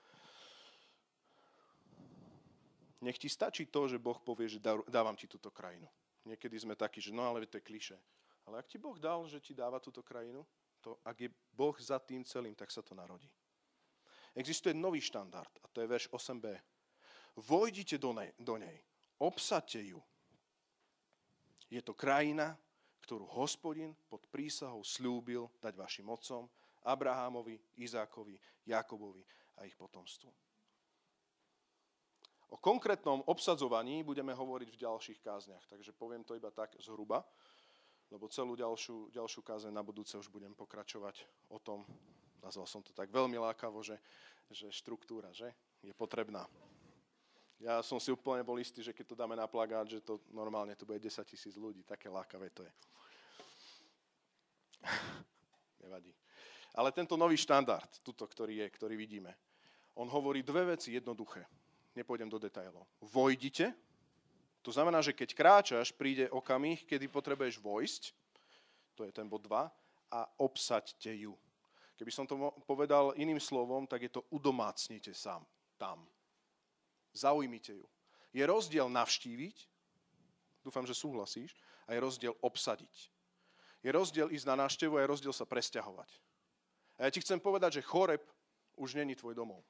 Nech ti stačí to, že Boh povie, že dávam ti túto krajinu. Niekedy sme takí, že no ale to je kliše. Ale ak ti Boh dal, že ti dáva túto krajinu, to ak je Boh za tým celým, tak sa to narodí. Existuje nový štandard a to je verš 8b. Vojdite do nej, do nej obsate ju. Je to krajina, ktorú hospodin pod prísahou slúbil dať vašim otcom, Abrahámovi, Izákovi, Jakobovi a ich potomstvu. O konkrétnom obsadzovaní budeme hovoriť v ďalších kázniach, takže poviem to iba tak zhruba lebo celú ďalšiu, ďalšiu kázeň na budúce už budem pokračovať o tom, nazval som to tak veľmi lákavo, že, že štruktúra že je potrebná. Ja som si úplne bol istý, že keď to dáme na plagát, že to normálne tu bude 10 tisíc ľudí. Také lákavé to je. Nevadí. Ale tento nový štandard, tuto, ktorý je, ktorý vidíme, on hovorí dve veci jednoduché. Nepôjdem do detailov. Vojdite, to znamená, že keď kráčaš, príde okamih, kedy potrebuješ vojsť, to je ten bod 2, a obsaďte ju. Keby som to povedal iným slovom, tak je to udomácnite sám tam. Zaujmite ju. Je rozdiel navštíviť, dúfam, že súhlasíš, a je rozdiel obsadiť. Je rozdiel ísť na návštevu a je rozdiel sa presťahovať. A ja ti chcem povedať, že choreb už není tvoj domov.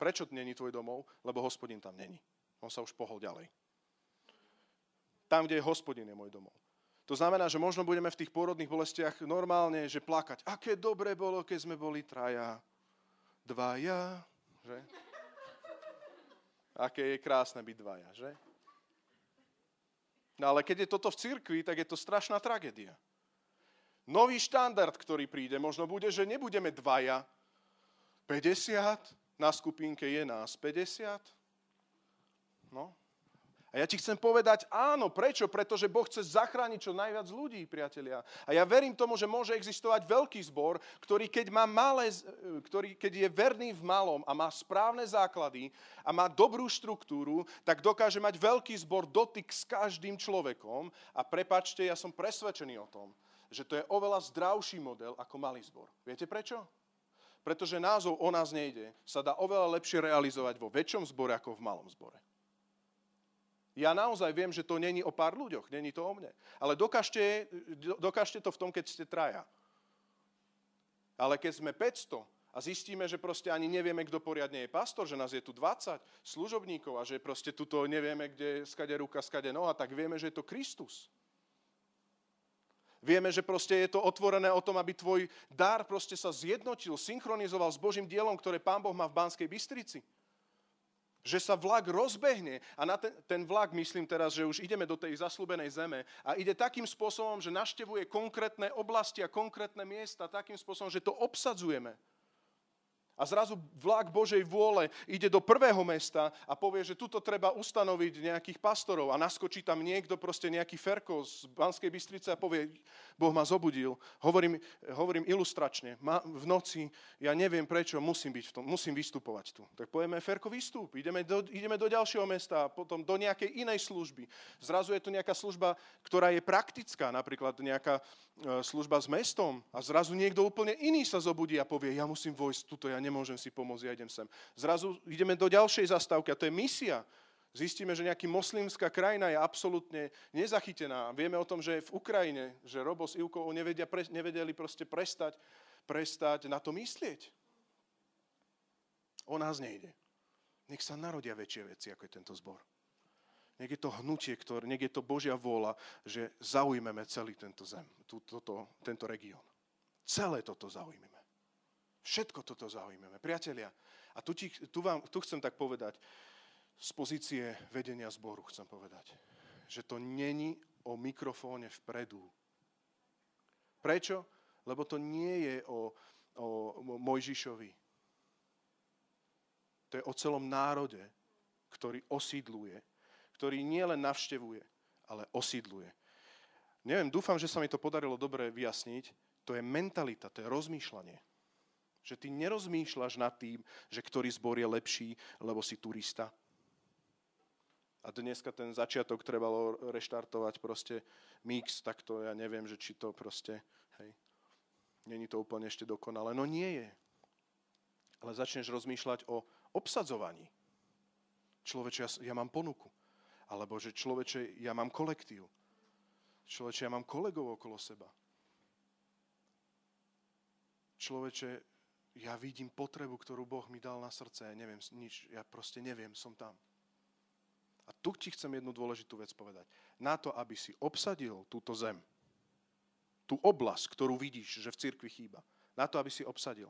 Prečo není tvoj domov? Lebo hospodin tam není. On sa už pohol ďalej. Tam, kde je hospodin, je môj domov. To znamená, že možno budeme v tých pôrodných bolestiach normálne, že plakať. Aké dobre bolo, keď sme boli traja, dvaja, že? Aké je krásne byť dvaja, že? No ale keď je toto v cirkvi, tak je to strašná tragédia. Nový štandard, ktorý príde, možno bude, že nebudeme dvaja, 50, na skupinke je nás 50. No, ja ti chcem povedať áno. Prečo? Pretože Boh chce zachrániť čo najviac ľudí, priatelia. A ja verím tomu, že môže existovať veľký zbor, ktorý keď, má malé, ktorý keď je verný v malom a má správne základy a má dobrú štruktúru, tak dokáže mať veľký zbor dotyk s každým človekom. A prepačte, ja som presvedčený o tom, že to je oveľa zdravší model ako malý zbor. Viete prečo? Pretože názov o nás nejde sa dá oveľa lepšie realizovať vo väčšom zbore ako v malom zbore. Ja naozaj viem, že to není o pár ľuďoch, není to o mne. Ale dokážte, dokážte to v tom, keď ste traja. Ale keď sme 500 a zistíme, že proste ani nevieme, kto poriadne je pastor, že nás je tu 20 služobníkov a že proste tuto nevieme, kde skade ruka, skade noha, tak vieme, že je to Kristus. Vieme, že proste je to otvorené o tom, aby tvoj dar proste sa zjednotil, synchronizoval s Božím dielom, ktoré Pán Boh má v Banskej Bystrici že sa vlak rozbehne a na ten, ten vlak, myslím teraz, že už ideme do tej zaslúbenej zeme a ide takým spôsobom, že naštevuje konkrétne oblasti a konkrétne miesta takým spôsobom, že to obsadzujeme. A zrazu vlak Božej vôle ide do prvého mesta a povie, že tuto treba ustanoviť nejakých pastorov a naskočí tam niekto, proste nejaký Ferko z Banskej Bystrice a povie, Boh ma zobudil. Hovorím, hovorím ilustračne, ma, v noci, ja neviem prečo, musím, byť v tom, musím vystupovať tu. Tak povieme, Ferko, vystúp, ideme do, ideme do ďalšieho mesta, potom do nejakej inej služby. Zrazu je tu nejaká služba, ktorá je praktická, napríklad nejaká e, služba s mestom a zrazu niekto úplne iný sa zobudí a povie, ja musím vojsť tuto, ja nemôžem si pomôcť, ja idem sem. Zrazu ideme do ďalšej zastávky a to je misia. Zistíme, že nejaká moslimská krajina je absolútne nezachytená. Vieme o tom, že v Ukrajine, že Robo s Ivkou nevedia, pre, nevedeli proste prestať, prestať na to myslieť. O nás nejde. Nech sa narodia väčšie veci, ako je tento zbor. Nech je to hnutie, ktoré, nech je to Božia vôľa, že zaujmeme celý tento zem, tú, tento región. Celé toto zaujmeme. Všetko toto zaujímavé. Priatelia, a tu, ti, tu, vám, tu chcem tak povedať, z pozície vedenia zboru chcem povedať, že to není o mikrofóne vpredu. Prečo? Lebo to nie je o, o Mojžišovi. To je o celom národe, ktorý osídluje, ktorý nielen navštevuje, ale osídluje. Neviem, dúfam, že sa mi to podarilo dobre vyjasniť. To je mentalita, to je rozmýšľanie. Že ty nerozmýšľaš nad tým, že ktorý zbor je lepší, lebo si turista. A dneska ten začiatok trebalo reštartovať proste mix, tak to ja neviem, že či to proste, hej, není to úplne ešte dokonalé. No nie je. Ale začneš rozmýšľať o obsadzovaní. Človeče, ja, ja mám ponuku. Alebo že človeče, ja mám kolektív. Človeče, ja mám kolegov okolo seba. Človeče, ja vidím potrebu, ktorú Boh mi dal na srdce, ja neviem nič, ja proste neviem, som tam. A tu ti chcem jednu dôležitú vec povedať. Na to, aby si obsadil túto zem, tú oblasť, ktorú vidíš, že v cirkvi chýba, na to, aby si obsadil,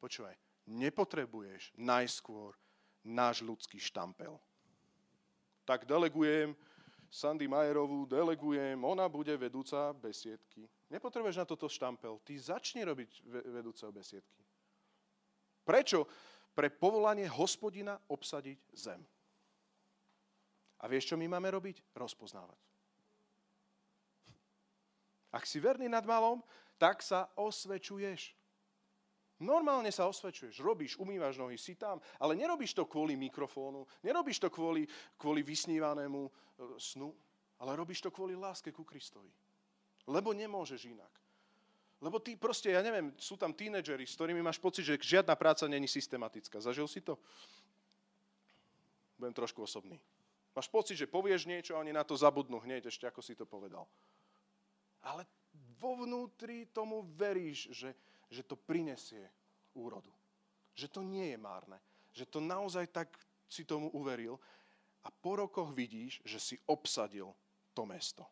počúvaj, nepotrebuješ najskôr náš ľudský štampel. Tak delegujem Sandy Majerovú, delegujem, ona bude vedúca besiedky. Nepotrebuješ na toto štampel, ty začni robiť vedúceho besiedky. Prečo? Pre povolanie hospodina obsadiť zem. A vieš, čo my máme robiť? Rozpoznávať. Ak si verný nad malom, tak sa osvečuješ. Normálne sa osvečuješ, robíš, umývaš nohy, si tam, ale nerobíš to kvôli mikrofónu, nerobíš to kvôli, kvôli vysnívanému e, snu, ale robíš to kvôli láske ku Kristovi. Lebo nemôžeš inak. Lebo ty proste, ja neviem, sú tam tínedžeri, s ktorými máš pocit, že žiadna práca není systematická. Zažil si to? Budem trošku osobný. Máš pocit, že povieš niečo a oni na to zabudnú hneď, ešte ako si to povedal. Ale vo vnútri tomu veríš, že, že to prinesie úrodu. Že to nie je márne. Že to naozaj tak si tomu uveril a po rokoch vidíš, že si obsadil to mesto.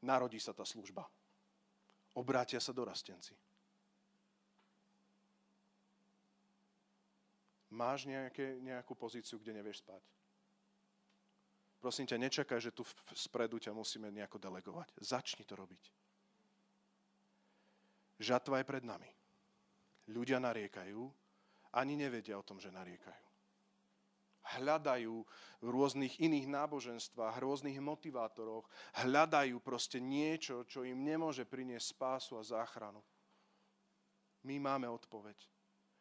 Narodí sa tá služba obrátia sa dorastenci. Máš nejaké, nejakú pozíciu, kde nevieš spať? Prosím ťa, nečakaj, že tu spredu ťa musíme nejako delegovať. Začni to robiť. Žatva je pred nami. Ľudia nariekajú, ani nevedia o tom, že nariekajú. Hľadajú v rôznych iných náboženstvách, rôznych motivátoroch, hľadajú proste niečo, čo im nemôže priniesť spásu a záchranu. My máme odpoveď.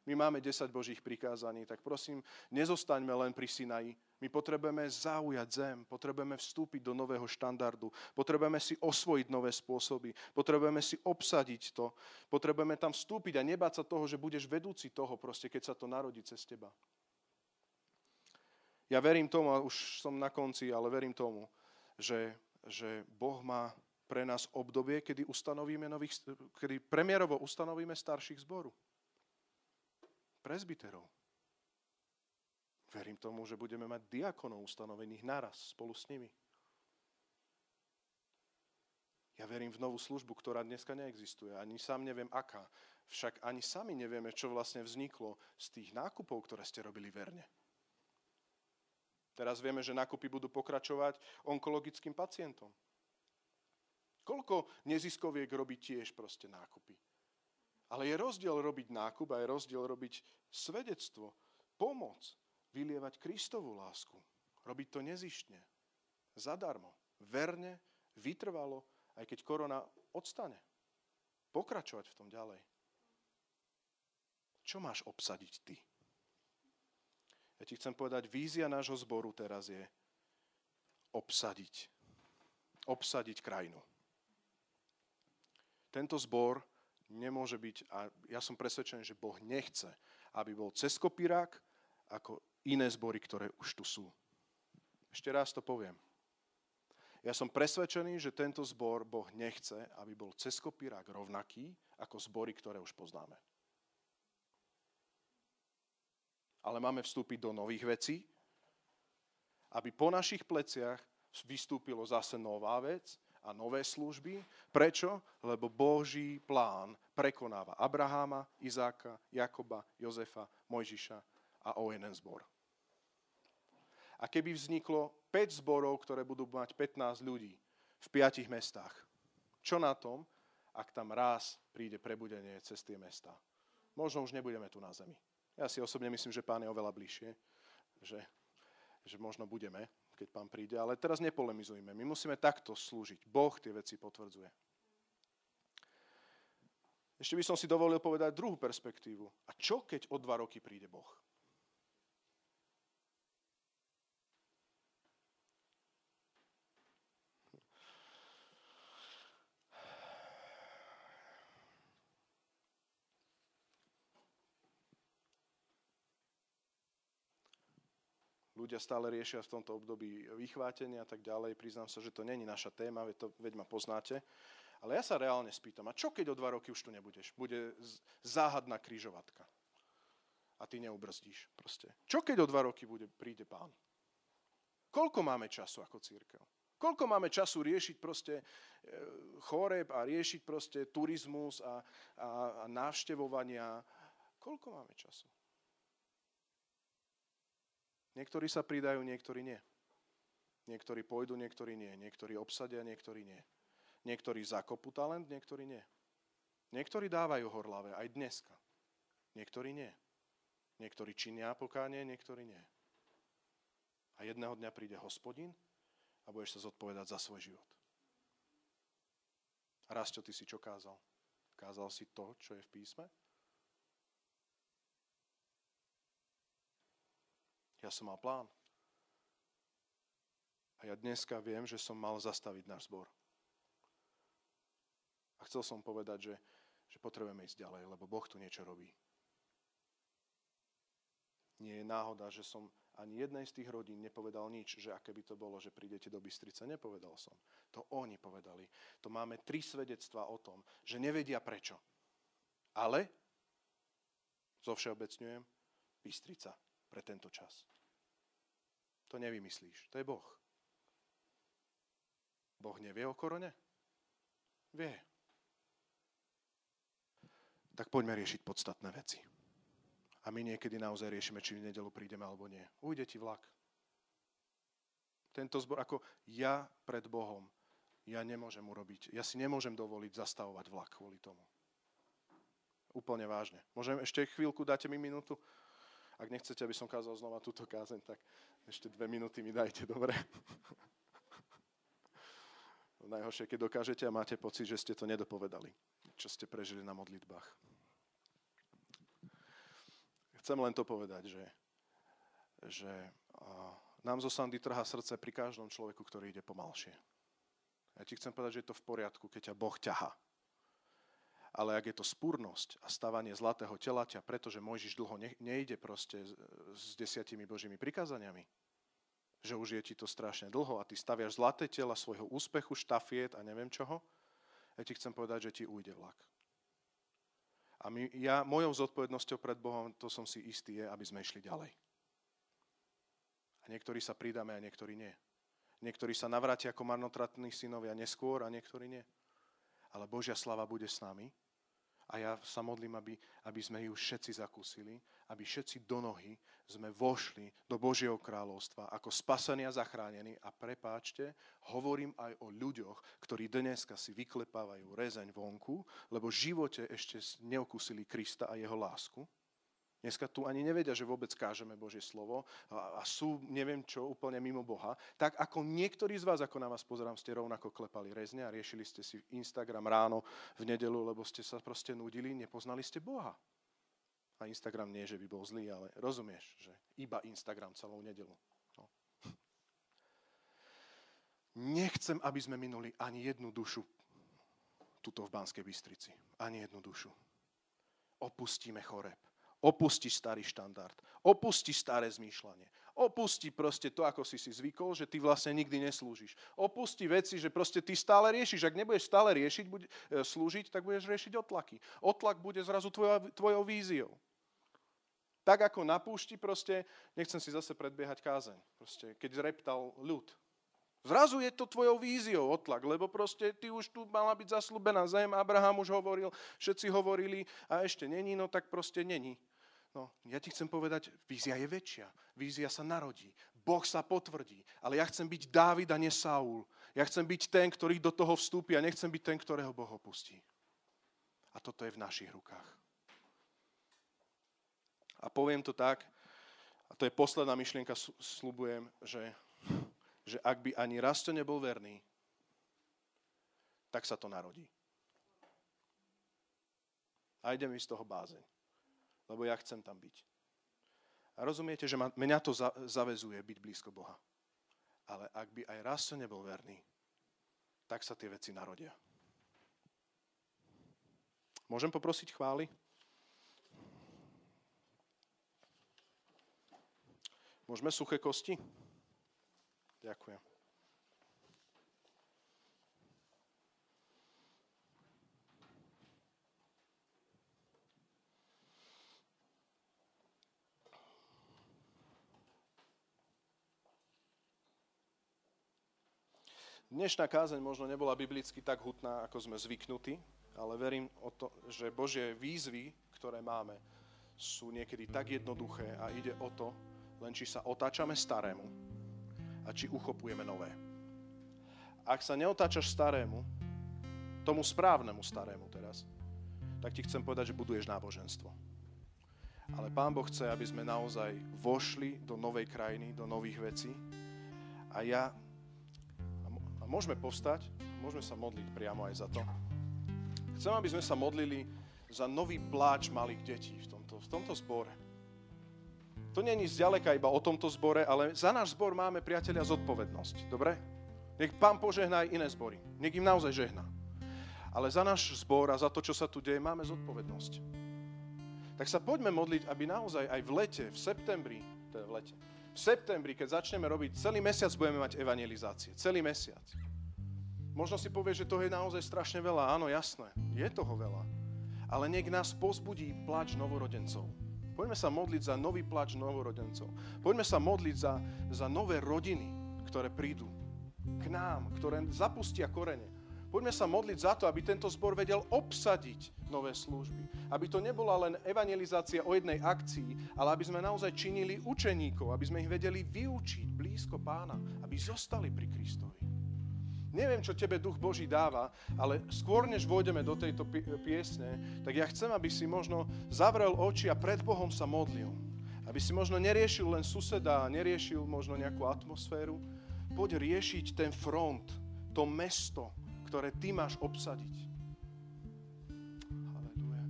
My máme 10 Božích prikázaní, tak prosím, nezostaňme len pri Sinaji. My potrebujeme zaujať zem, potrebujeme vstúpiť do nového štandardu, potrebujeme si osvojiť nové spôsoby, potrebujeme si obsadiť to, potrebujeme tam vstúpiť a nebáť sa toho, že budeš vedúci toho proste, keď sa to narodí cez teba. Ja verím tomu, a už som na konci, ale verím tomu, že, že Boh má pre nás obdobie, kedy, ustanovíme nových, kedy premiérovo ustanovíme starších zboru. Prezbiterov. Verím tomu, že budeme mať diakonov ustanovených naraz spolu s nimi. Ja verím v novú službu, ktorá dneska neexistuje. Ani sám neviem aká. Však ani sami nevieme, čo vlastne vzniklo z tých nákupov, ktoré ste robili verne. Teraz vieme, že nákupy budú pokračovať onkologickým pacientom. Koľko neziskoviek robí tiež proste nákupy? Ale je rozdiel robiť nákup a je rozdiel robiť svedectvo, pomoc, vylievať Kristovú lásku. Robiť to nezištne, zadarmo, verne, vytrvalo, aj keď korona odstane. Pokračovať v tom ďalej. Čo máš obsadiť ty? Ja ti chcem povedať, vízia nášho zboru teraz je obsadiť. Obsadiť krajinu. Tento zbor nemôže byť, a ja som presvedčený, že Boh nechce, aby bol cez kopírák ako iné zbory, ktoré už tu sú. Ešte raz to poviem. Ja som presvedčený, že tento zbor Boh nechce, aby bol cez kopírák rovnaký ako zbory, ktoré už poznáme. Ale máme vstúpiť do nových vecí, aby po našich pleciach vystúpilo zase nová vec a nové služby. Prečo? Lebo Boží plán prekonáva Abraháma, Izáka, Jakoba, Jozefa, Mojžiša a o jeden zbor. A keby vzniklo 5 zborov, ktoré budú mať 15 ľudí v 5 mestách, čo na tom, ak tam raz príde prebudenie cez tie mesta? Možno už nebudeme tu na zemi. Ja si osobne myslím, že pán je oveľa bližšie, že, že možno budeme, keď pán príde, ale teraz nepolemizujme. My musíme takto slúžiť. Boh tie veci potvrdzuje. Ešte by som si dovolil povedať druhú perspektívu. A čo, keď o dva roky príde Boh? Ľudia stále riešia v tomto období vychvátenia a tak ďalej. Priznám sa, že to není naša téma, veď, to, veď ma poznáte. Ale ja sa reálne spýtam, a čo keď o dva roky už tu nebudeš? Bude záhadná kryžovatka. A ty neubrzdíš proste. Čo keď o dva roky bude, príde pán? Koľko máme času ako církev? Koľko máme času riešiť proste e, choreb a riešiť proste turizmus a, a, a návštevovania? Koľko máme času? Niektorí sa pridajú, niektorí nie. Niektorí pôjdu, niektorí nie. Niektorí obsadia, niektorí nie. Niektorí zakopú talent, niektorí nie. Niektorí dávajú horlavé aj dneska. Niektorí nie. Niektorí činia pokánie, niektorí nie. A jedného dňa príde hospodin a budeš sa zodpovedať za svoj život. A raz, čo ty si čo kázal? Kázal si to, čo je v písme? Ja som mal plán. A ja dneska viem, že som mal zastaviť náš zbor. A chcel som povedať, že, že potrebujeme ísť ďalej, lebo Boh tu niečo robí. Nie je náhoda, že som ani jednej z tých rodín nepovedal nič, že aké by to bolo, že prídete do Bystrice. Nepovedal som. To oni povedali. To máme tri svedectvá o tom, že nevedia prečo. Ale, zovšeobecňujem, Bystrica pre tento čas. To nevymyslíš. To je Boh. Boh nevie o korone? Vie. Tak poďme riešiť podstatné veci. A my niekedy naozaj riešime, či v nedelu prídeme alebo nie. Ujde ti vlak. Tento zbor, ako ja pred Bohom, ja nemôžem urobiť, ja si nemôžem dovoliť zastavovať vlak kvôli tomu. Úplne vážne. Môžem ešte chvíľku, dáte mi minútu? Ak nechcete, aby som kázal znova túto kázeň, tak ešte dve minúty mi dajte, dobre? Najhoršie, keď dokážete a máte pocit, že ste to nedopovedali, čo ste prežili na modlitbách. Chcem len to povedať, že, že nám zo Sandy trhá srdce pri každom človeku, ktorý ide pomalšie. Ja ti chcem povedať, že je to v poriadku, keď ťa Boh ťaha. Ale ak je to spúrnosť a stavanie zlatého telaťa, pretože Mojžiš dlho ne, nejde proste s, desiatimi Božími prikázaniami, že už je ti to strašne dlho a ty staviaš zlaté tela svojho úspechu, štafiet a neviem čoho, ja ti chcem povedať, že ti ujde vlak. A my, ja, mojou zodpovednosťou pred Bohom, to som si istý, je, aby sme išli ďalej. A niektorí sa pridáme a niektorí nie. Niektorí sa navrátia ako marnotratní synovia neskôr a niektorí nie. Ale Božia slava bude s nami a ja sa modlím, aby, aby sme ju všetci zakúsili, aby všetci do nohy sme vošli do Božieho kráľovstva ako spasení a zachránení. A prepáčte, hovorím aj o ľuďoch, ktorí dneska si vyklepávajú rezeň vonku, lebo v živote ešte neokúsili Krista a jeho lásku dneska tu ani nevedia, že vôbec kážeme Božie slovo a, sú, neviem čo, úplne mimo Boha, tak ako niektorí z vás, ako na vás pozerám, ste rovnako klepali rezne a riešili ste si Instagram ráno v nedelu, lebo ste sa proste nudili, nepoznali ste Boha. A Instagram nie, že by bol zlý, ale rozumieš, že iba Instagram celou nedelu. No. Nechcem, aby sme minuli ani jednu dušu tuto v Banskej Bystrici. Ani jednu dušu. Opustíme choreb Opusti starý štandard. Opusti staré zmýšľanie. Opusti proste to, ako si si zvykol, že ty vlastne nikdy neslúžiš. Opusti veci, že proste ty stále riešiš. Ak nebudeš stále riešiť, buď, e, slúžiť, tak budeš riešiť otlaky. Otlak bude zrazu tvoja, tvojou víziou. Tak ako na púšti proste, nechcem si zase predbiehať kázeň, proste, keď reptal ľud. Zrazu je to tvojou víziou otlak, lebo proste ty už tu mala byť zaslúbená zem, Abraham už hovoril, všetci hovorili a ešte není, no tak proste není. No, ja ti chcem povedať, vízia je väčšia. Vízia sa narodí. Boh sa potvrdí. Ale ja chcem byť Dávid a nie Saul. Ja chcem byť ten, ktorý do toho vstúpi a nechcem byť ten, ktorého Boh opustí. A toto je v našich rukách. A poviem to tak, a to je posledná myšlienka, slubujem, že, že ak by ani raz to nebol verný, tak sa to narodí. A ide mi z toho bázeň lebo ja chcem tam byť. A rozumiete, že ma, mňa to za, zavezuje byť blízko Boha. Ale ak by aj raz som nebol verný, tak sa tie veci narodia. Môžem poprosiť chvály? Môžeme suché kosti? Ďakujem. Dnešná kázeň možno nebola biblicky tak hutná, ako sme zvyknutí, ale verím, o to, že Božie výzvy, ktoré máme, sú niekedy tak jednoduché a ide o to, len či sa otáčame starému a či uchopujeme nové. Ak sa neotáčaš starému, tomu správnemu starému teraz, tak ti chcem povedať, že buduješ náboženstvo. Ale Pán Boh chce, aby sme naozaj vošli do novej krajiny, do nových vecí. A ja môžeme povstať, môžeme sa modliť priamo aj za to. Chcem, aby sme sa modlili za nový pláč malých detí v tomto, v tomto zbore. To není zďaleka iba o tomto zbore, ale za náš zbor máme, priatelia, zodpovednosť. Dobre? Nech Pán požehná aj iné zbory. Nech im naozaj žehná. ale za náš zbor a za to, čo sa tu deje, máme zodpovednosť. Tak sa poďme modliť, aby naozaj aj v lete, v septembri, je v lete, v septembri, keď začneme robiť, celý mesiac budeme mať evangelizácie. Celý mesiac. Možno si povie, že to je naozaj strašne veľa. Áno, jasné, je toho veľa. Ale nech nás pozbudí plač novorodencov. Poďme sa modliť za nový plač novorodencov. Poďme sa modliť za, za nové rodiny, ktoré prídu k nám, ktoré zapustia korene. Poďme sa modliť za to, aby tento zbor vedel obsadiť nové služby. Aby to nebola len evangelizácia o jednej akcii, ale aby sme naozaj činili učeníkov, aby sme ich vedeli vyučiť blízko pána, aby zostali pri Kristovi. Neviem, čo tebe Duch Boží dáva, ale skôr než vôjdeme do tejto piesne, tak ja chcem, aby si možno zavrel oči a pred Bohom sa modlil. Aby si možno neriešil len suseda, neriešil možno nejakú atmosféru. Poď riešiť ten front, to mesto, ktoré ty máš obsadiť. Halleluja.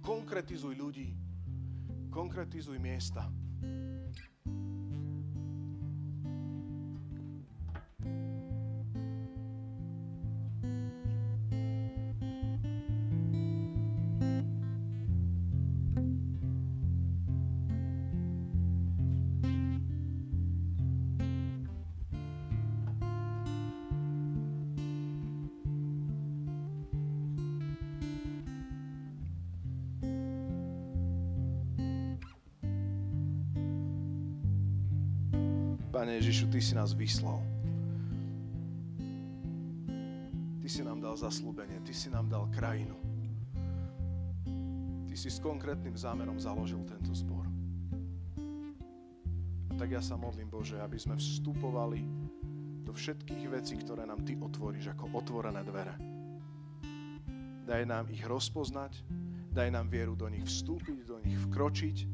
Konkretizuj ľudí. Konkretizuj miesta. Ježišu, Ty si nás vyslal. Ty si nám dal zaslúbenie, Ty si nám dal krajinu. Ty si s konkrétnym zámerom založil tento zbor. A tak ja sa modlím, Bože, aby sme vstupovali do všetkých vecí, ktoré nám Ty otvoríš ako otvorené dvere. Daj nám ich rozpoznať, daj nám vieru do nich vstúpiť, do nich vkročiť,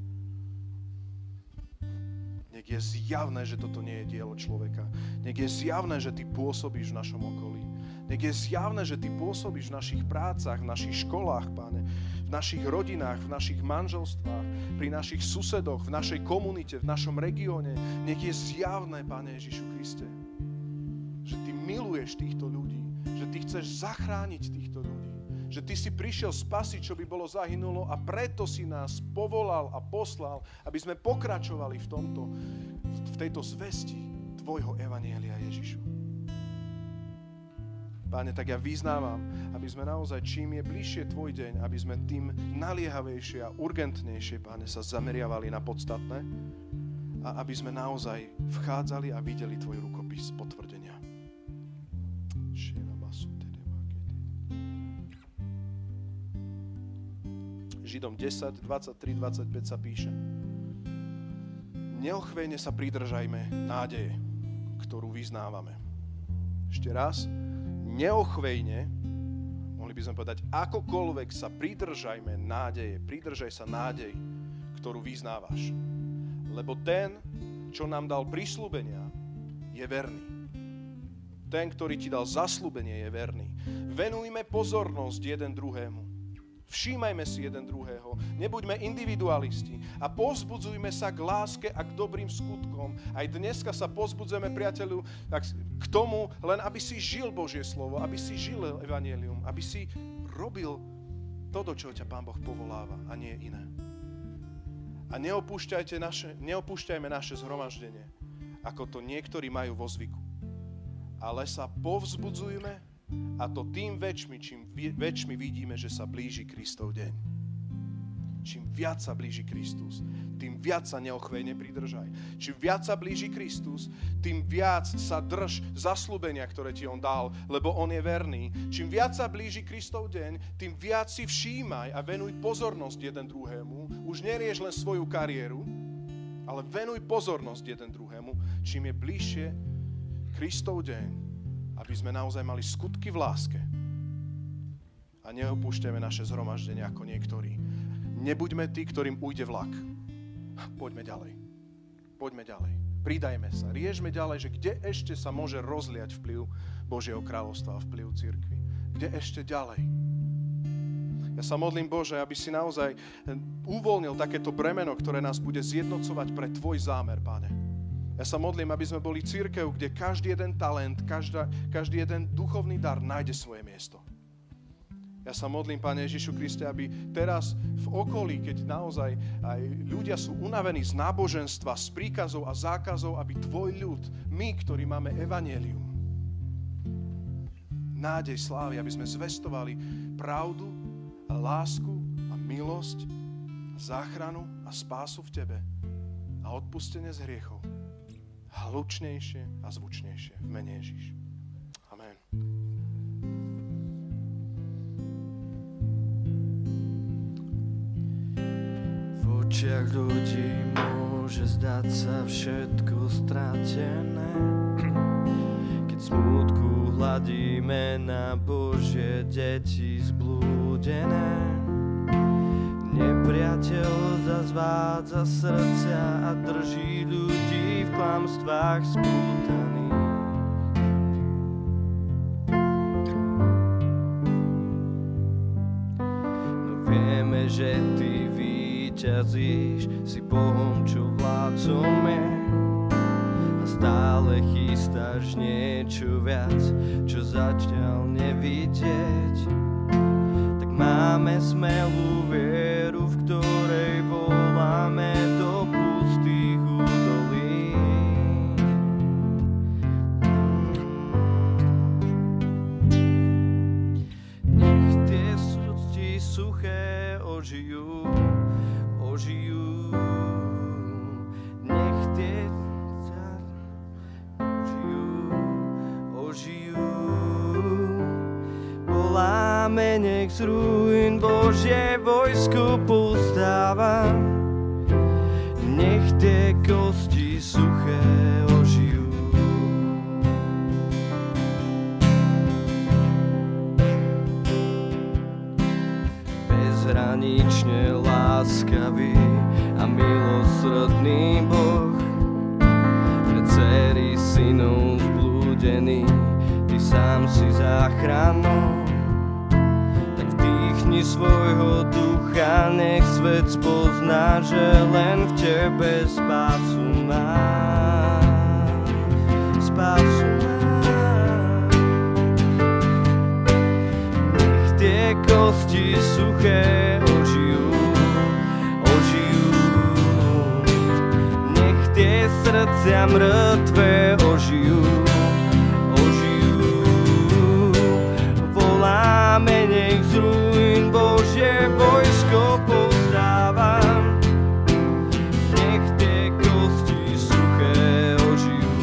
nech je zjavné, že toto nie je dielo človeka. Nech je zjavné, že Ty pôsobíš v našom okolí. Nech je zjavné, že Ty pôsobíš v našich prácach, v našich školách, Páne, v našich rodinách, v našich manželstvách, pri našich susedoch, v našej komunite, v našom regióne. Nech je zjavné, Pane Ježišu Kriste, že Ty miluješ týchto ľudí, že Ty chceš zachrániť týchto ľudí že Ty si prišiel spasiť, čo by bolo zahynulo a preto si nás povolal a poslal, aby sme pokračovali v tomto, v tejto zvesti Tvojho Evanielia Ježišu. Páne, tak ja vyznávam, aby sme naozaj, čím je bližšie Tvoj deň, aby sme tým naliehavejšie a urgentnejšie, Páne, sa zameriavali na podstatné a aby sme naozaj vchádzali a videli Tvoj rukopis potvrdenia. Židom 10, 23, 25 sa píše. Neochvejne sa pridržajme nádeje, ktorú vyznávame. Ešte raz. Neochvejne, mohli by sme povedať, akokoľvek sa pridržajme nádeje, pridržaj sa nádej, ktorú vyznávaš. Lebo ten, čo nám dal prislúbenia, je verný. Ten, ktorý ti dal zaslúbenie, je verný. Venujme pozornosť jeden druhému Všímajme si jeden druhého, nebuďme individualisti a pozbudzujme sa k láske a k dobrým skutkom. Aj dneska sa pozbudzujeme, priateľu, k tomu, len aby si žil Božie slovo, aby si žil Evangelium, aby si robil to, do čoho ťa Pán Boh povoláva a nie iné. A neopúšťajte naše, neopúšťajme naše zhromaždenie, ako to niektorí majú vo zvyku. Ale sa povzbudzujme a to tým väčšmi, čím väčšmi vidíme, že sa blíži Kristov deň. Čím viac sa blíži Kristus, tým viac sa neochvejne pridržaj. Čím viac sa blíži Kristus, tým viac sa drž zaslúbenia, ktoré ti On dal, lebo On je verný. Čím viac sa blíži Kristov deň, tým viac si všímaj a venuj pozornosť jeden druhému. Už nerieš len svoju kariéru, ale venuj pozornosť jeden druhému. Čím je bližšie Kristov deň, aby sme naozaj mali skutky v láske a neopúšťame naše zhromaždenie ako niektorí. Nebuďme tí, ktorým ujde vlak. Poďme ďalej. Poďme ďalej. Pridajme sa. Riežme ďalej, že kde ešte sa môže rozliať vplyv Božieho kráľovstva a vplyv církvy. Kde ešte ďalej. Ja sa modlím, Bože, aby si naozaj uvoľnil takéto bremeno, ktoré nás bude zjednocovať pre Tvoj zámer, Pane Ja sa modlím, aby sme boli církev, kde každý jeden talent, každá, každý jeden duchovný dar nájde svoje miesto. Ja sa modlím, Pane Ježišu Kriste, aby teraz v okolí, keď naozaj aj ľudia sú unavení z náboženstva, z príkazov a zákazov, aby Tvoj ľud, my, ktorí máme evanelium, nádej slávy, aby sme zvestovali pravdu a lásku a milosť, záchranu a spásu v Tebe a odpustenie z hriechov hlučnejšie a zvučnejšie v mene Ježiš. Amen. očiach ľudí môže zdať sa všetko stratené. Keď smutku hladíme na Božie deti zblúdené. Nepriateľ zazvádza srdcia a drží ľudí v klamstvách spútaných. No vieme, že Ty víťazíš, si Bohom, čo vládcom je. A stále chystáš niečo viac, čo začal nevidieť. Tak máme smelú vieru, v ktorej voláme do pustých údolí. Nech tie súcti suché ožijú, ožijú. Nech tie ožijú, ožijú. Voláme, nech z ruín Božie vojsko postáva. Nech tie kosti suché ožijú. bezhranične láskavý a milosrdný Boh. Pre dcery synov zblúdený, Ty sám si záchranou. Svojho ducha, nech svet spozná, že len v Tebe spásu má. Spásu má. Nech tie kosti suché ožijú, ožijú. Nech tie srdcia mŕtve ožijú, ožijú. Voláme, nech z Božie vojsko pozdáva. Nech tie kosti suché ožijú.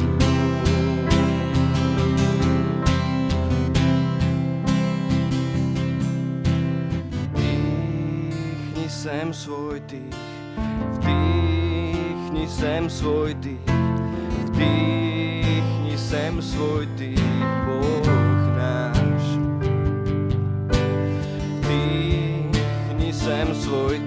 Vdýchni sem svoj dých, vdýchni sem svoj dých, vdýchni sem svoj dých, sem